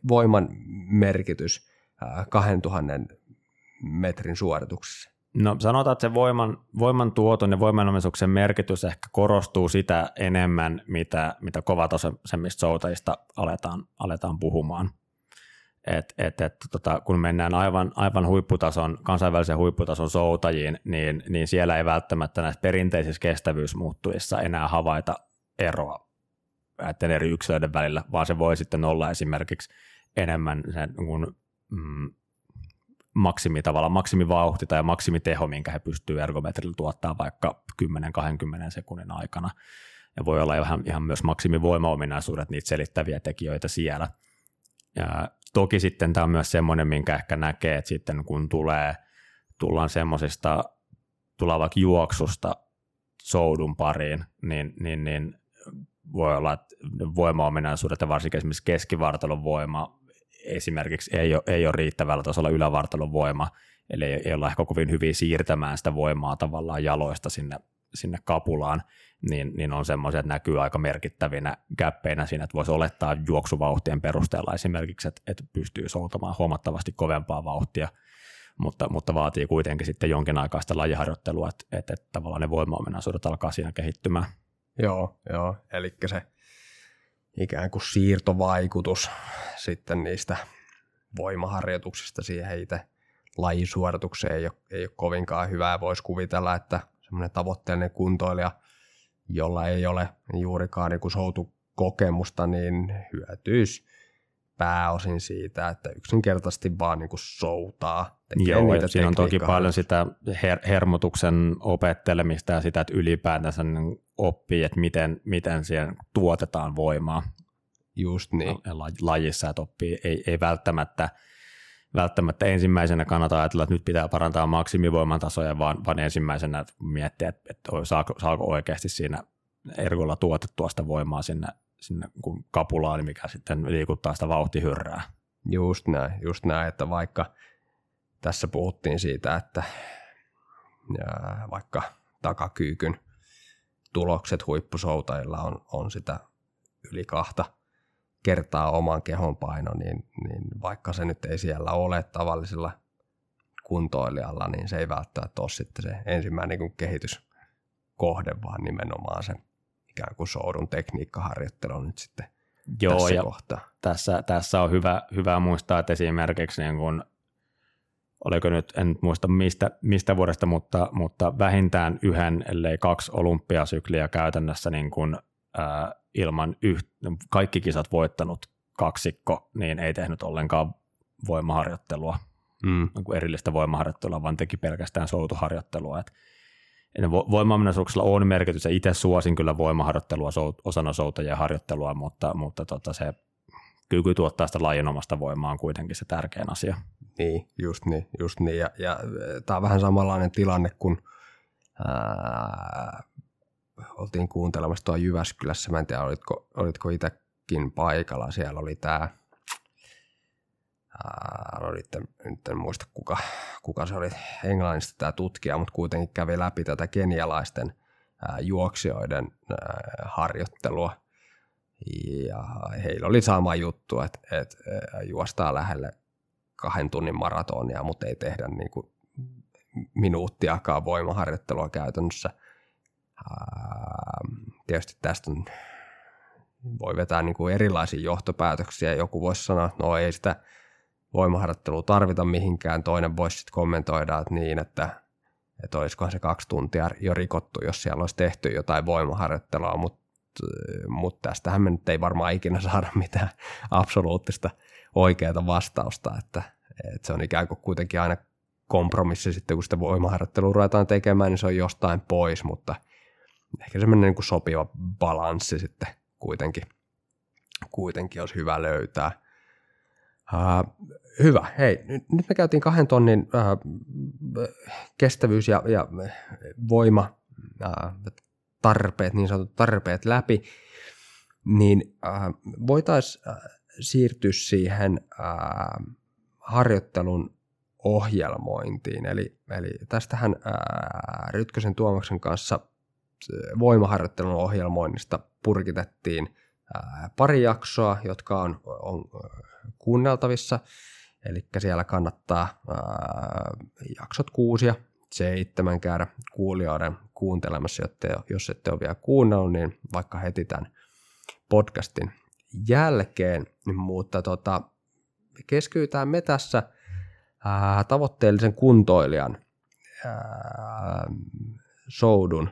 voiman merkitys äh, 2000 metrin suorituksessa? No sanotaan, että se voiman, voiman tuoton ja voimanomistuksen merkitys ehkä korostuu sitä enemmän, mitä, mitä kovatasoisemmista soutajista aletaan, aletaan puhumaan. Että et, et, tota, kun mennään aivan, aivan huipputason, kansainvälisen huipputason soutajiin, niin, niin siellä ei välttämättä näissä perinteisissä kestävyysmuuttujissa enää havaita eroa näiden eri yksilöiden välillä, vaan se voi sitten olla esimerkiksi enemmän sen kun, mm, maksimi, tavallaan maksimivauhti tai maksimiteho, minkä he pystyvät ergometrilla tuottaa vaikka 10-20 sekunnin aikana. Ja voi olla ihan, ihan myös maksimivoimaominaisuudet, niitä selittäviä tekijöitä siellä. Ja Toki sitten tämä on myös semmoinen, minkä ehkä näkee, että sitten kun tulee, tullaan semmoisesta, tullaan vaikka juoksusta soudun pariin, niin, niin, niin voi olla, että voimaominaisuudet ja varsinkin esimerkiksi keskivartalon voima esimerkiksi ei ole, ei ole riittävällä tasolla ylävartalon voima, eli ei olla ehkä kovin hyvin siirtämään sitä voimaa tavallaan jaloista sinne, sinne kapulaan, niin, niin on semmoisia, että näkyy aika merkittävinä käppeinä siinä, että voisi olettaa juoksuvauhtien perusteella esimerkiksi, että, että pystyy soutamaan huomattavasti kovempaa vauhtia, mutta, mutta vaatii kuitenkin sitten jonkin aikaa sitä lajiharjoittelua, että, että, että tavallaan ne voimaominaisuudet alkaa siinä kehittymään. Joo, joo, eli se ikään kuin siirtovaikutus sitten niistä voimaharjoituksista siihen itse lajisuoritukseen ei ole, ei ole kovinkaan hyvää. Voisi kuvitella, että semmoinen tavoitteellinen kuntoilija – jolla ei ole juurikaan niin soutukokemusta, niin hyötyisi pääosin siitä, että yksinkertaisesti vaan niin kuin soutaa. Joo, niitä siinä on toki paljon sitä her- hermotuksen opettelemista ja sitä, että ylipäätänsä niin oppii, että miten, miten siihen tuotetaan voimaa. Just niin. Lajissa, että oppii, ei, ei välttämättä – välttämättä ensimmäisenä kannata ajatella, että nyt pitää parantaa maksimivoiman tasoja, vaan, vaan ensimmäisenä miettiä, että, että saako, saako oikeasti siinä ergolla tuotettua sitä voimaa sinne, sinne kun kapulaan, mikä sitten liikuttaa sitä vauhtihyrrää. Just näin, just näin, että vaikka tässä puhuttiin siitä, että vaikka takakyykyn tulokset huippusoutajilla on, on sitä yli kahta kertaa oman kehon paino, niin, niin vaikka se nyt ei siellä ole tavallisella kuntoilijalla, niin se ei välttämättä ole sitten se ensimmäinen niin kehityskohde, vaan nimenomaan se ikään kuin soudun tekniikkaharjoittelu nyt sitten Joo, tässä ja kohtaa. Tässä, tässä on hyvä, hyvä muistaa, että esimerkiksi niin kun, oliko nyt, en muista mistä, mistä vuodesta, mutta, mutta vähintään yhden, ellei kaksi olympiasykliä käytännössä niin kun, ää, ilman yht, kaikki kisat voittanut kaksikko, niin ei tehnyt ollenkaan voimaharjoittelua, mm. niin erillistä voimaharjoittelua, vaan teki pelkästään soutuharjoittelua. Et voimaominaisuuksilla on merkitys ja itse suosin kyllä voimaharjoittelua osana soutajien harjoittelua, mutta, mutta tota se kyky tuottaa sitä lajinomasta voimaa on kuitenkin se tärkein asia. Niin, just niin. Just niin. Ja, ja tämä on vähän samanlainen tilanne, kun ää, oltiin kuuntelemassa tuo Jyväskylässä. Mä en tiedä, olitko, olitko itsekin paikalla. Siellä oli tämä Ää, nyt, en, nyt en muista kuka, kuka se oli englannista tämä tutkija, mutta kuitenkin kävi läpi tätä kenialaisten ää, juoksijoiden ää, harjoittelua. Ja heillä oli sama juttu, että, että juostaa lähelle kahden tunnin maratonia, mutta ei tehdä niin kuin minuuttiakaan voimaharjoittelua käytännössä. Tietysti tästä on, voi vetää niin kuin erilaisia johtopäätöksiä. Joku voisi sanoa, että no ei sitä voimaharjoittelua tarvita mihinkään. Toinen voisi sitten kommentoida että niin, että, että olisikohan se kaksi tuntia jo rikottu, jos siellä olisi tehty jotain voimaharjoittelua, mutta mut tästähän me nyt ei varmaan ikinä saada mitään absoluuttista oikeaa vastausta, että, että se on ikään kuin kuitenkin aina kompromissi sitten, kun sitä voimaharjoittelua ruvetaan tekemään, niin se on jostain pois, mutta ehkä semmoinen niin kuin sopiva balanssi sitten kuitenkin, kuitenkin olisi hyvä löytää. Uh, hyvä. Hei, nyt me käytiin kahden tonnin uh, kestävyys ja, ja voima uh, tarpeet, niin sanotut tarpeet läpi, niin uh, voitaisiin uh, siirtyä siihen uh, harjoittelun ohjelmointiin. Eli, eli tästähän ää, Rytkösen Tuomaksen kanssa voimaharjoittelun ohjelmoinnista purkitettiin ää, pari jaksoa, jotka on, on kuunneltavissa. Eli siellä kannattaa ää, jaksot kuusi ja seitsemän käydä kuulijoiden kuuntelemassa, jotte, jos ette ole vielä kuunnellut, niin vaikka heti tämän podcastin jälkeen. Mutta tota, keskitytään me tässä ää, tavoitteellisen kuntoilijan ää, soudun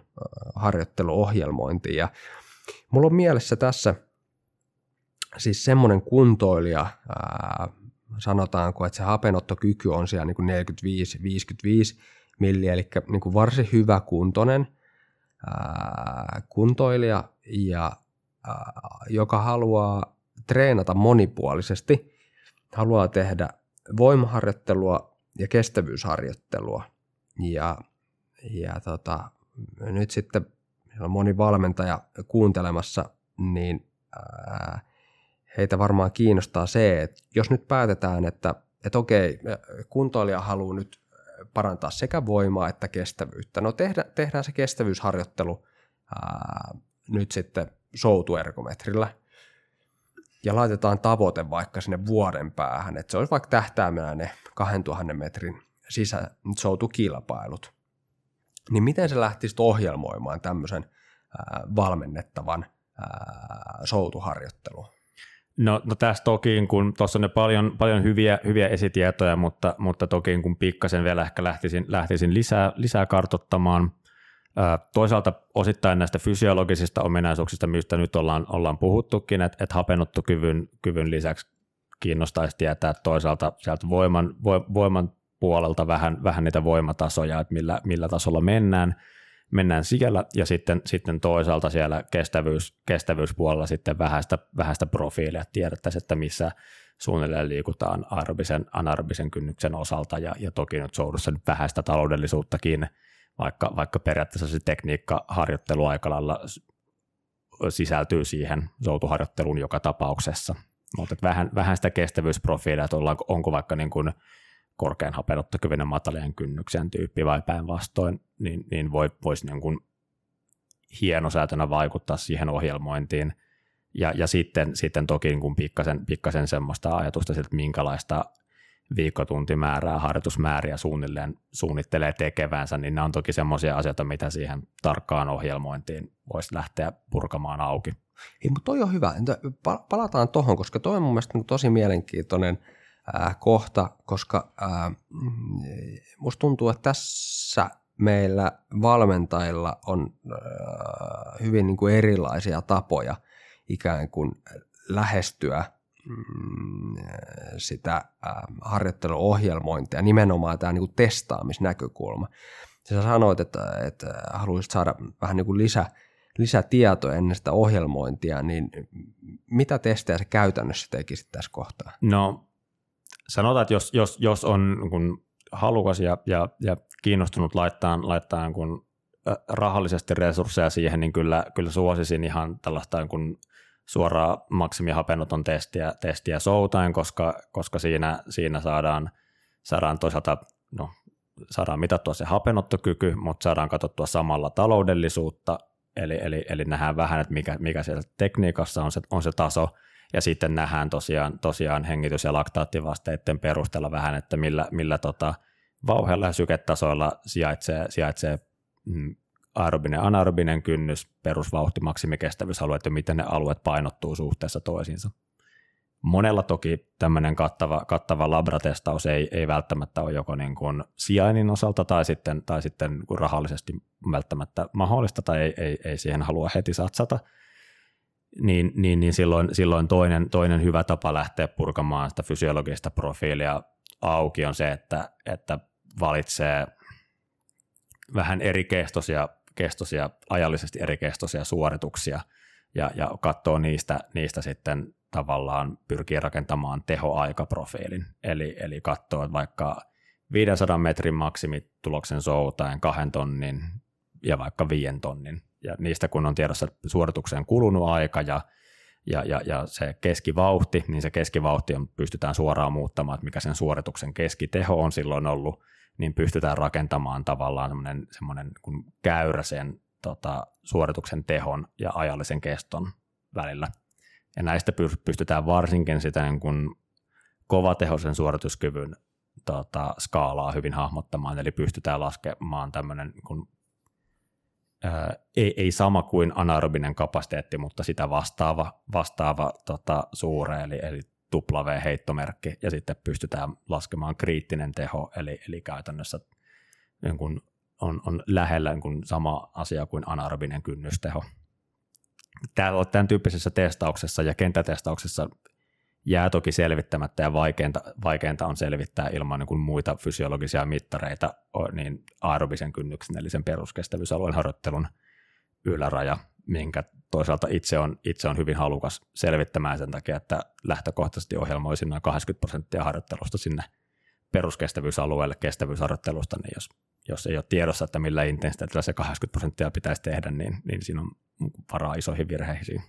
harjoitteluohjelmointiin. Ja mulla on mielessä tässä siis semmoinen kuntoilija, ää, sanotaanko, että se hapenottokyky on siellä niin 45-55 milliä, eli niin kuin varsin hyvä kuntoinen ää, kuntoilija, ja, ää, joka haluaa treenata monipuolisesti, haluaa tehdä voimaharjoittelua ja kestävyysharjoittelua. Ja, ja tota, nyt sitten on moni valmentaja kuuntelemassa, niin ää, heitä varmaan kiinnostaa se, että jos nyt päätetään, että, että okei, kuntoilija haluaa nyt parantaa sekä voimaa että kestävyyttä. No tehdä, tehdään se kestävyysharjoittelu ää, nyt sitten soutuergometrillä ja laitetaan tavoite vaikka sinne vuoden päähän, että se olisi vaikka tähtäimenä ne 2000 metrin sisäsoutukilpailut. Niin miten se lähtisi ohjelmoimaan tämmöisen ää, valmennettavan ää, soutuharjoittelun? No, no tässä toki, kun tuossa on ne paljon, paljon hyviä, hyviä esitietoja, mutta, mutta toki kun pikkasen vielä ehkä lähtisin, lähtisin lisää, lisää kartottamaan. Toisaalta osittain näistä fysiologisista ominaisuuksista, mistä nyt ollaan, ollaan puhuttukin, että, että hapenottokyvyn kyvyn lisäksi kiinnostaisi tietää toisaalta sieltä voiman, voiman puolelta vähän, vähän niitä voimatasoja, että millä, millä tasolla mennään – mennään siellä ja sitten, sitten toisaalta siellä kestävyys, kestävyyspuolella sitten vähäistä, vähäistä profiilia, että tiedettäisiin, että missä suunnilleen liikutaan aerobisen, anaerobisen kynnyksen osalta ja, ja toki nyt soudussa nyt vähäistä taloudellisuuttakin, vaikka, vaikka periaatteessa se tekniikka harjoitteluaikalalla sisältyy siihen soutuharjoitteluun joka tapauksessa. Mutta vähän, vähän sitä kestävyysprofiilia, että ollaan, onko vaikka niin kuin korkean hapenottokyvyn matalien kynnyksen tyyppi vai päinvastoin, niin, niin voi, voisi niin kuin hienosäätönä vaikuttaa siihen ohjelmointiin. Ja, ja sitten, sitten toki niin kuin pikkasen, pikkasen semmoista ajatusta, että minkälaista viikkotuntimäärää, harjoitusmääriä suunnilleen suunnittelee tekevänsä, niin nämä on toki semmoisia asioita, mitä siihen tarkkaan ohjelmointiin voisi lähteä purkamaan auki. Ei, mutta toi on hyvä. Palataan tuohon, koska toi on mun mielestä tosi mielenkiintoinen kohta, koska äh, musta tuntuu, että tässä meillä valmentajilla on hyvin niin kuin erilaisia tapoja ikään kuin lähestyä mm, sitä harjoitteluohjelmointia, nimenomaan tämä niin kuin testaamisnäkökulma. Sä sanoit, että, että haluaisit saada vähän niin kuin lisä, lisätietoa ennen sitä ohjelmointia, niin mitä testejä se käytännössä tekisit tässä kohtaa? No sanotaan, että jos, jos, jos on kun halukas ja, ja, ja kiinnostunut laittaa, laittaa kun rahallisesti resursseja siihen, niin kyllä, kyllä suosisin ihan tällaista kun suoraa maksimihapenoton testiä, testiä soutain, koska, koska siinä, siinä saadaan, saadaan toisaalta no, saadaan mitattua se hapenottokyky, mutta saadaan katsottua samalla taloudellisuutta, eli, eli, eli nähdään vähän, että mikä, mikä siellä tekniikassa on se, on se taso, ja sitten nähdään tosiaan, tosiaan hengitys- ja laktaattivasteiden perusteella vähän, että millä, millä tota, vauheella ja syketasoilla sijaitsee, sijaitsee mm, aerobinen ja anaerobinen kynnys, perusvauhti, maksimikestävyysalueet ja miten ne alueet painottuu suhteessa toisiinsa. Monella toki tämmöinen kattava, kattava labratestaus ei, ei välttämättä ole joko niin kuin sijainnin osalta tai sitten, tai sitten rahallisesti välttämättä mahdollista tai ei, ei, ei siihen halua heti satsata, niin, niin, niin silloin, silloin toinen, toinen hyvä tapa lähteä purkamaan sitä fysiologista profiilia auki on se, että, että valitsee vähän eri kestoisia kestoisia, ajallisesti eri kestoisia suorituksia ja, ja katsoo niistä, niistä sitten tavallaan pyrkii rakentamaan tehoaikaprofiilin. Eli, eli katsoo, vaikka 500 metrin maksimituloksen soutaen kahden tonnin ja vaikka viien tonnin. Ja niistä kun on tiedossa suoritukseen kulunut aika ja, ja, ja, ja se keskivauhti, niin se keskivauhti on, pystytään suoraan muuttamaan, että mikä sen suorituksen keskiteho on silloin ollut – niin pystytään rakentamaan tavallaan semmoinen, semmoinen kun käyrä sen tota, suorituksen tehon ja ajallisen keston välillä. Ja näistä pystytään varsinkin sitä niin kuin kovatehoisen suorituskyvyn tota, skaalaa hyvin hahmottamaan, eli pystytään laskemaan tämmöinen kun, ei, ei sama kuin anaerobinen kapasiteetti, mutta sitä vastaava, vastaava tota, suure, eli, eli W-heittomerkki, ja sitten pystytään laskemaan kriittinen teho, eli, eli käytännössä niin kun on, on lähellä niin kun sama asia kuin anaerobinen kynnysteho. Täällä, tämän tyyppisessä testauksessa ja kenttätestauksessa jää toki selvittämättä ja vaikeinta, vaikeinta on selvittää ilman niin kuin muita fysiologisia mittareita niin aerobisen kynnyksen eli sen peruskestävyysalueen harjoittelun yläraja minkä toisaalta itse on, itse on hyvin halukas selvittämään sen takia, että lähtökohtaisesti ohjelmoisin noin 80 prosenttia harjoittelusta sinne peruskestävyysalueelle kestävyysharjoittelusta, niin jos, jos ei ole tiedossa, että millä intensiteetillä se 80 prosenttia pitäisi tehdä, niin, niin siinä on varaa isoihin virheisiin.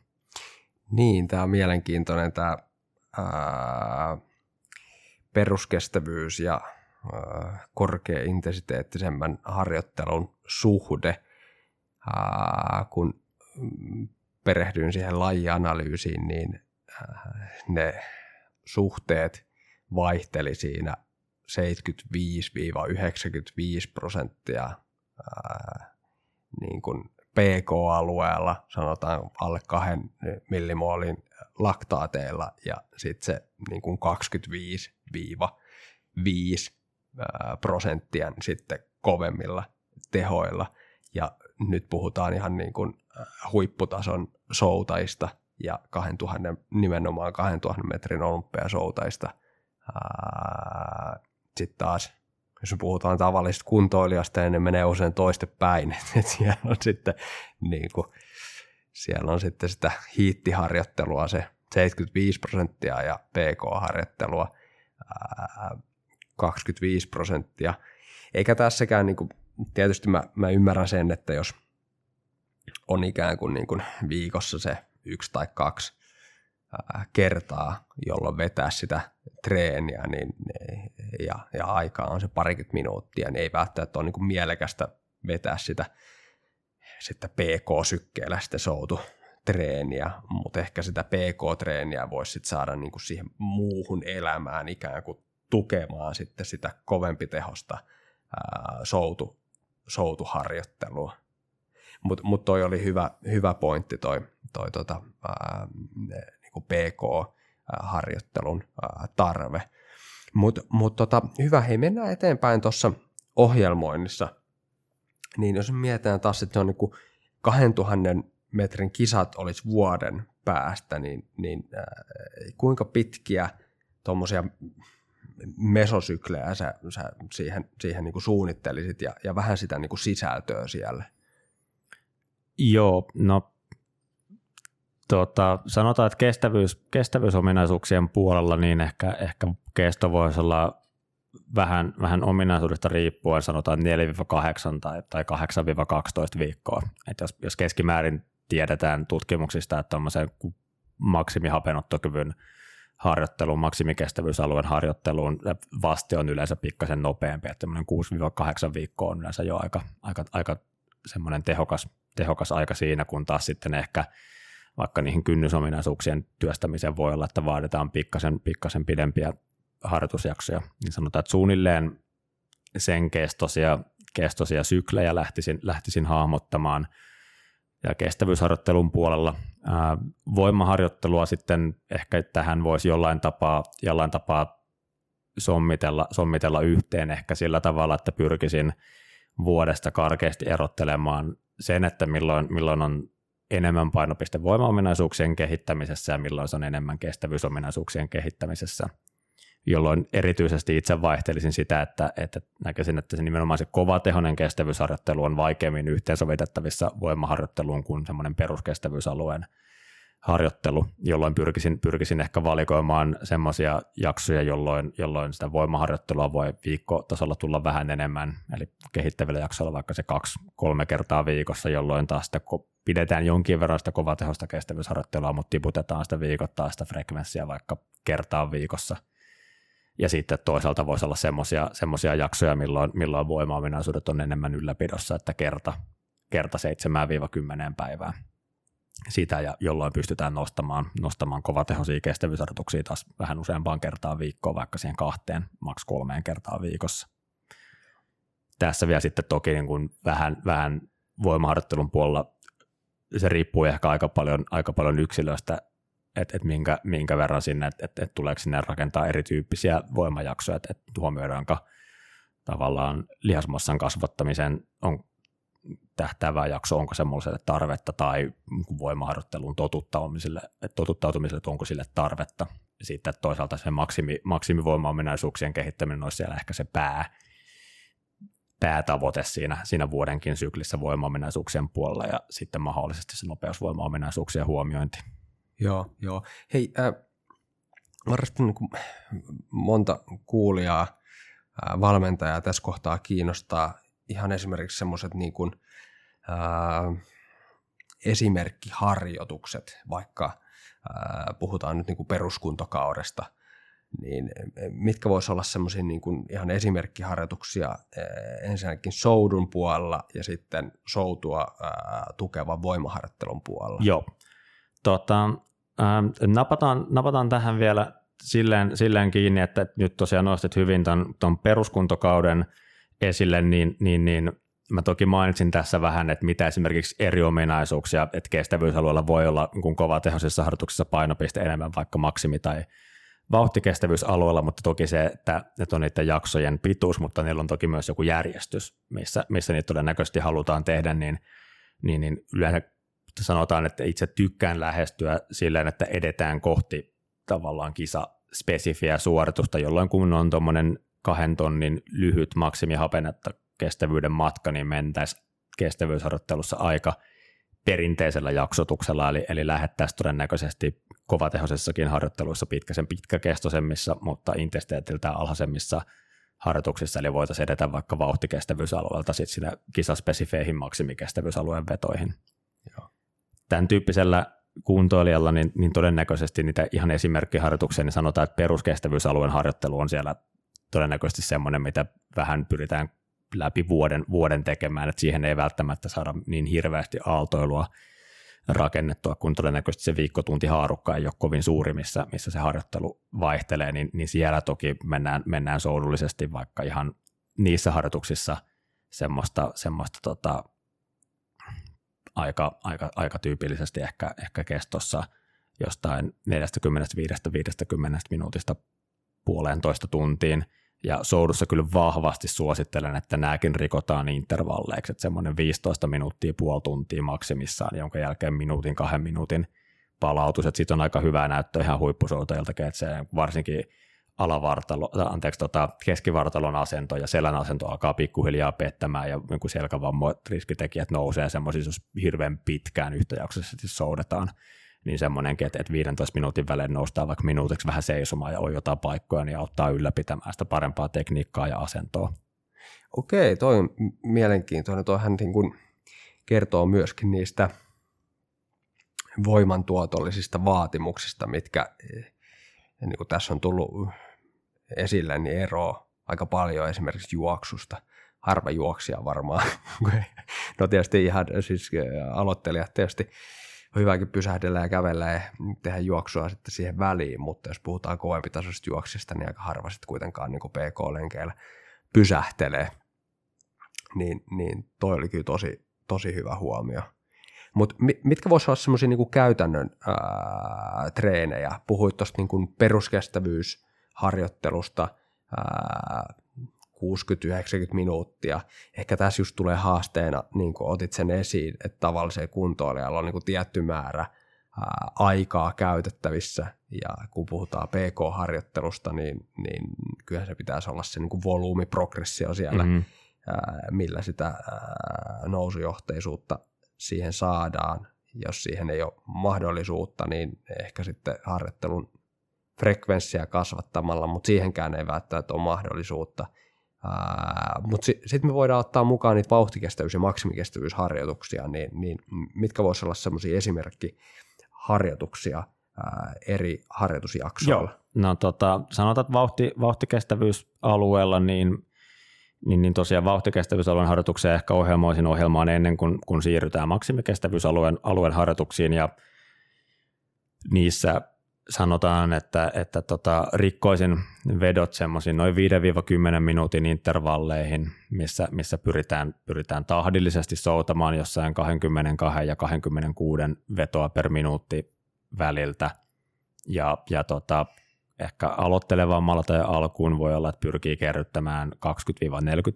Niin, tämä on mielenkiintoinen tämä ää, peruskestävyys ja ää, korkeaintensiteettisemmän harjoittelun suhde, ää, kun perehdyin siihen lajianalyysiin, niin äh, ne suhteet vaihteli siinä 75-95 prosenttia äh, niin kuin PK-alueella, sanotaan alle kahden millimoolin laktaateilla ja sitten se niin kuin 25-5 äh, prosenttia sitten kovemmilla tehoilla. Ja nyt puhutaan ihan niin kuin huipputason soutajista ja 2000, nimenomaan 2000 metrin olympiasoutaista. Sitten taas, jos me puhutaan tavallisesta kuntoilijasta, niin ne menee usein toiste päin. Et siellä on sitten niin kuin, siellä on sitten sitä hiittiharjoittelua se 75 prosenttia ja PK-harjoittelua 25 prosenttia. Eikä tässäkään, niin kuin, tietysti mä, mä ymmärrän sen, että jos – on ikään kuin, niin kuin viikossa se yksi tai kaksi kertaa, jolloin vetää sitä treeniä niin, ja, ja aikaa on se parikymmentä minuuttia, niin ei välttämättä ole niin mielekästä vetää sitä sitten PK-sykkeellä sitten soutu treeniä, mutta ehkä sitä PK-treeniä voisi sitten saada niin kuin siihen muuhun elämään ikään kuin tukemaan sitten sitä kovempi tehosta ää, soutu, soutuharjoittelua. Mutta mut toi oli hyvä, hyvä pointti toi, toi tota, ää, niin PK-harjoittelun ää, tarve. Mutta mut tota, hyvä, hei mennään eteenpäin tuossa ohjelmoinnissa. Niin jos mietitään taas, että se on niin 2000 metrin kisat olisi vuoden päästä, niin, niin äh, kuinka pitkiä tuommoisia mesosyklejä sä, sä siihen, siihen niin kuin suunnittelisit ja, ja vähän sitä niin kuin sisältöä siellä? Joo, no tota, sanotaan, että kestävyys, kestävyysominaisuuksien puolella niin ehkä, ehkä kesto voisi olla vähän, vähän ominaisuudesta riippuen, sanotaan 4-8 tai, tai 8-12 viikkoa. Et jos, jos keskimäärin tiedetään tutkimuksista, että tuommoisen maksimihapeenottokyvyn harjoitteluun, maksimikestävyysalueen harjoitteluun vaste on yleensä pikkasen nopeampi, että 6-8 viikkoa on yleensä jo aika, aika, aika semmoinen tehokas, tehokas aika siinä, kun taas sitten ehkä vaikka niihin kynnysominaisuuksien työstämiseen voi olla, että vaaditaan pikkasen, pikkasen pidempiä harjoitusjaksoja, niin sanotaan, että suunnilleen sen kestoisia, kestoisia syklejä lähtisin, lähtisin hahmottamaan ja kestävyysharjoittelun puolella. Ää, voimaharjoittelua sitten ehkä tähän voisi jollain tapaa, jollain tapaa sommitella, sommitella yhteen ehkä sillä tavalla, että pyrkisin vuodesta karkeasti erottelemaan sen, että milloin, milloin on enemmän painopiste voimaominaisuuksien kehittämisessä ja milloin se on enemmän kestävyysominaisuuksien kehittämisessä – jolloin erityisesti itse vaihtelisin sitä, että, että näkisin, että se nimenomaan se kovatehoinen kestävyysharjoittelu on vaikeammin yhteensovitettavissa voimaharjoitteluun kuin semmoinen peruskestävyysalueen harjoittelu, jolloin pyrkisin, pyrkisin ehkä valikoimaan semmoisia jaksoja, jolloin, jolloin sitä voimaharjoittelua voi viikkotasolla tulla vähän enemmän, eli kehittävillä jaksoilla vaikka se kaksi, kolme kertaa viikossa, jolloin taas sitä pidetään jonkin verran sitä kovatehosta kestävyysharjoittelua, mutta tiputetaan sitä viikoittaa sitä frekvenssiä vaikka kertaa viikossa – ja sitten toisaalta voisi olla semmoisia jaksoja, milloin, milloin voimaominaisuudet on enemmän ylläpidossa, että kerta, kerta 7-10 päivää sitä, ja jolloin pystytään nostamaan, nostamaan kovatehoisia kestävyysharjoituksia taas vähän useampaan kertaan viikkoon, vaikka siihen kahteen, maks kolmeen kertaan viikossa. Tässä vielä sitten toki niin kuin vähän, vähän voimaharjoittelun puolella se riippuu ehkä aika paljon, aika paljon yksilöstä, että et minkä, minkä verran sinne, että et, et tuleeko sinne rakentaa erityyppisiä voimajaksoja, että et huomioidaanko tavallaan lihasmassan kasvattamisen on tähtäävä jakso, onko semmoiselle tarvetta tai voimaharjoittelun totuttautumiselle, totuttautumiselle, että onko sille tarvetta. Sitten toisaalta se maksimi, maksimivoimaominaisuuksien kehittäminen olisi siellä ehkä se pää, päätavoite siinä, siinä vuodenkin syklissä voimaominaisuuksien puolella ja sitten mahdollisesti se nopeusvoimaominaisuuksien huomiointi. Joo, joo. Hei, äh, varmasti niin monta kuulijaa, äh, valmentajaa tässä kohtaa kiinnostaa ihan esimerkiksi semmoiset niin kuin, esimerkkiharjoitukset, vaikka puhutaan nyt niin kuin peruskuntokaudesta, niin mitkä voisi olla semmoisia niin ihan esimerkkiharjoituksia äh, ensinnäkin soudun puolella ja sitten soutua tukevan voimaharjoittelun puolella? Joo. Tota, napataan, napataan tähän vielä silleen, silleen kiinni, että nyt tosiaan nostit hyvin tuon peruskuntokauden esille, niin, niin, niin mä toki mainitsin tässä vähän, että mitä esimerkiksi eri ominaisuuksia, että kestävyysalueella voi olla kun kovatehoisissa harjoituksissa painopiste enemmän vaikka maksimi- tai vauhtikestävyysalueella, mutta toki se, että, että on niiden jaksojen pituus, mutta niillä on toki myös joku järjestys, missä, missä niitä todennäköisesti halutaan tehdä, niin, niin, niin yleensä sanotaan, että itse tykkään lähestyä silleen, että edetään kohti tavallaan kisa-spesifiä suoritusta, jolloin kun on tuommoinen kahden tonnin lyhyt maksimihapenetta kestävyyden matka, niin mentäisiin kestävyysharjoittelussa aika perinteisellä jaksotuksella, eli, eli lähettäisiin todennäköisesti kovatehoisessakin harjoitteluissa pitkäsen pitkäkestoisemmissa, mutta intensiteetiltä alhaisemmissa harjoituksissa, eli voitaisiin edetä vaikka vauhtikestävyysalueelta sitten sinne kisaspesifeihin maksimikestävyysalueen vetoihin. Joo tämän tyyppisellä kuntoilijalla, niin, niin todennäköisesti niitä ihan esimerkkiharjoituksia, niin sanotaan, että peruskestävyysalueen harjoittelu on siellä todennäköisesti semmoinen, mitä vähän pyritään läpi vuoden, vuoden tekemään, että siihen ei välttämättä saada niin hirveästi aaltoilua rakennettua, kun todennäköisesti se viikkotunti haarukka ei ole kovin suuri, missä, missä se harjoittelu vaihtelee, niin, niin siellä toki mennään, mennään soudullisesti, vaikka ihan niissä harjoituksissa semmoista, semmoista tota, aika, aika, aika tyypillisesti ehkä, ehkä kestossa jostain 45-50 minuutista puolentoista tuntiin, ja soudussa kyllä vahvasti suosittelen, että nämäkin rikotaan intervalleiksi, että semmoinen 15 minuuttia, puoli tuntia maksimissaan, jonka jälkeen minuutin, kahden minuutin palautus, että siitä on aika hyvä näyttö ihan huippusoutajiltakin, että se varsinkin alavartalo, anteeksi, tota, keskivartalon asento ja selän asento alkaa pikkuhiljaa pettämään ja niin selkävammoit riskitekijät nousee semmoisissa, jos hirveän pitkään yhtäjaksoisesti soudetaan, niin semmoinenkin, että, että 15 minuutin välein noustaan vaikka minuutiksi vähän seisomaan ja on jotain paikkoja, niin auttaa ylläpitämään sitä parempaa tekniikkaa ja asentoa. Okei, toi on mielenkiintoinen. Toihan niin kuin kertoo myöskin niistä voimantuotollisista vaatimuksista, mitkä niin kuin tässä on tullut esille, niin eroa aika paljon esimerkiksi juoksusta. Harva juoksia varmaan. no tietysti ihan siis aloittelijat tietysti on hyväkin pysähdellä ja kävellä ja tehdä juoksua sitten siihen väliin, mutta jos puhutaan kovempi tasoisesta juoksista, niin aika harva sitten kuitenkaan niin PK-lenkeillä pysähtelee. Niin, niin toi oli kyllä tosi, tosi hyvä huomio. Mutta mitkä voisivat olla semmoisia niin käytännön ää, treenejä? Puhuit tuosta niin peruskestävyysharjoittelusta, ää, 60-90 minuuttia. Ehkä tässä just tulee haasteena, niin kuin otit sen esiin, että tavalliseen kuntoilijalla on niin kuin tietty määrä ää, aikaa käytettävissä, ja kun puhutaan PK-harjoittelusta, niin, niin kyllähän se pitäisi olla se niin kuin volyymiprogressio siellä, mm-hmm. ää, millä sitä ää, nousujohteisuutta siihen saadaan. Jos siihen ei ole mahdollisuutta, niin ehkä sitten harjoittelun frekvenssiä kasvattamalla, mutta siihenkään ei välttämättä ole mahdollisuutta – mutta sitten sit me voidaan ottaa mukaan niitä vauhtikestävyys- ja maksimikestävyysharjoituksia, niin, niin mitkä voisivat olla sellaisia esimerkkiharjoituksia ää, eri harjoitusjaksoilla? Joo. No tota, sanotaan, että vauhti, vauhtikestävyysalueella, niin, niin, niin tosiaan vauhtikestävyysalueen harjoitukseen ehkä ohjelmoisin ohjelmaan ennen kuin kun siirrytään maksimikestävyysalueen alueen harjoituksiin ja niissä sanotaan, että, että tota, rikkoisin vedot semmoisiin noin 5-10 minuutin intervalleihin, missä, missä pyritään, pyritään tahdillisesti soutamaan jossain 22 ja 26 vetoa per minuutti väliltä. Ja, ja tota, ehkä aloittelevammalla tai alkuun voi olla, että pyrkii kerryttämään 20-40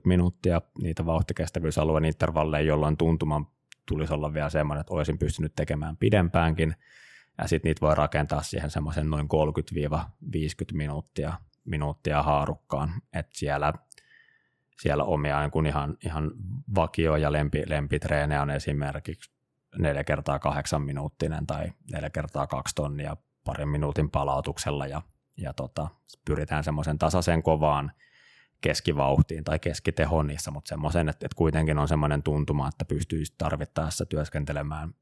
minuuttia niitä vauhtikestävyysalueen intervalleja, jolloin tuntuman tulisi olla vielä semmoinen, että olisin pystynyt tekemään pidempäänkin – ja sitten niitä voi rakentaa siihen semmoisen noin 30-50 minuuttia, minuuttia haarukkaan, että siellä, siellä omia niin kun ihan, ihan vakio- ja lempi, lempitreenejä on esimerkiksi 4 kertaa 8 minuuttinen tai 4 kertaa 2 tonnia parin minuutin palautuksella. Ja, ja tota, pyritään semmoisen tasaisen kovaan keskivauhtiin tai keskitehoon niissä, mutta semmoisen, että, että kuitenkin on semmoinen tuntuma, että pystyisi tarvittaessa työskentelemään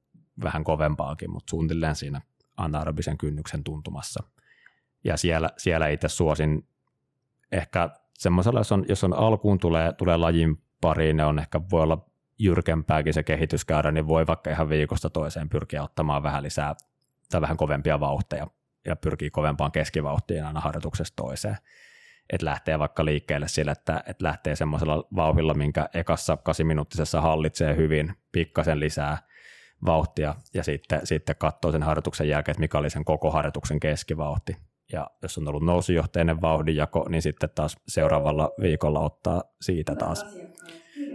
vähän kovempaakin, mutta suunnilleen siinä anaerobisen kynnyksen tuntumassa. Ja siellä, siellä itse suosin ehkä semmoisella, jos on, jos on alkuun tulee, tulee lajin pariin, ne on ehkä voi olla jyrkempääkin se kehityskäyrä, niin voi vaikka ihan viikosta toiseen pyrkiä ottamaan vähän lisää tai vähän kovempia vauhteja ja pyrkii kovempaan keskivauhtiin aina harjoituksesta toiseen. Että lähtee vaikka liikkeelle sillä, että, että lähtee semmoisella vauhilla, minkä ekassa kasiminuuttisessa hallitsee hyvin, pikkasen lisää vauhtia ja sitten, sitten katsoo sen harjoituksen jälkeen, että mikä oli sen koko harjoituksen keskivauhti. Ja jos on ollut nousujohteinen vauhdinjako, niin sitten taas seuraavalla viikolla ottaa siitä taas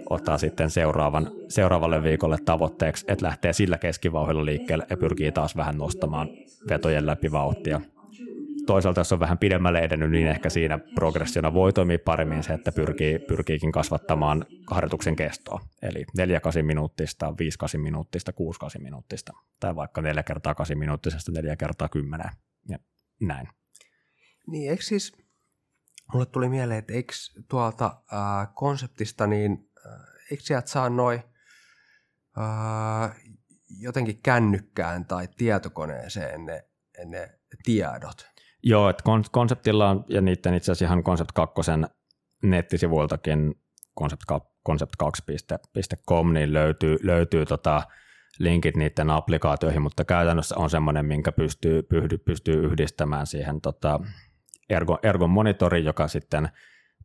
ottaa sitten seuraavan, seuraavalle viikolle tavoitteeksi, että lähtee sillä keskivauhdilla liikkeelle ja pyrkii taas vähän nostamaan vetojen läpi vauhtia toisaalta jos on vähän pidemmälle edennyt, niin ehkä siinä progressiona voi toimia paremmin se, että pyrkii, pyrkiikin kasvattamaan harjoituksen kestoa. Eli 4-8 minuuttista, 5-8 minuuttista, 6-8 minuuttista, tai vaikka 4 kertaa 8 minuuttisesta 4 kertaa 10 ja näin. Niin, eikö siis, mulle tuli mieleen, että eikö tuolta äh, konseptista, niin äh, eikö sieltä saa noin jotenkin kännykkään tai tietokoneeseen ne, ne tiedot? Joo, että konseptilla on, ja niiden itse asiassa ihan Concept 2 nettisivuiltakin concept2.com, niin löytyy, löytyy tota, linkit niiden applikaatioihin, mutta käytännössä on semmoinen, minkä pystyy, pystyy yhdistämään siihen tota, Ergon, Ergon monitori, joka sitten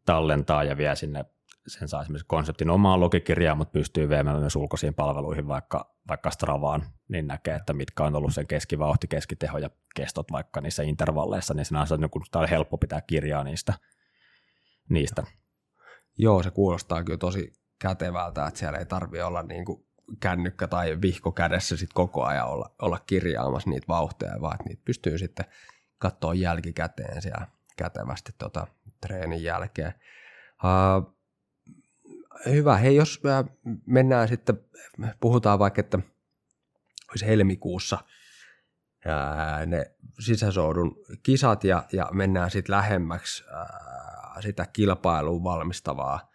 tallentaa ja vie sinne, sen saa esimerkiksi konseptin omaan logikirjaan, mutta pystyy viemään myös ulkoisiin palveluihin, vaikka, vaikka Stravaan, niin näkee, että mitkä on ollut sen keskivauhti, keskiteho ja kestot vaikka niissä intervalleissa, niin siinä on, niin on helppo pitää kirjaa niistä. niistä. Joo, se kuulostaa kyllä tosi kätevältä, että siellä ei tarvitse olla niin kuin kännykkä tai vihko kädessä sit koko ajan olla, olla kirjaamassa niitä vauhteja, vaan että niitä pystyy sitten katsoa jälkikäteen siellä kätevästi tota, treenin jälkeen. Uh, hyvä. Hei, jos mennään sitten, puhutaan vaikka, että olisi helmikuussa ää, ne sisäsoudun kisat ja, ja mennään sitten lähemmäksi ää, sitä kilpailuun valmistavaa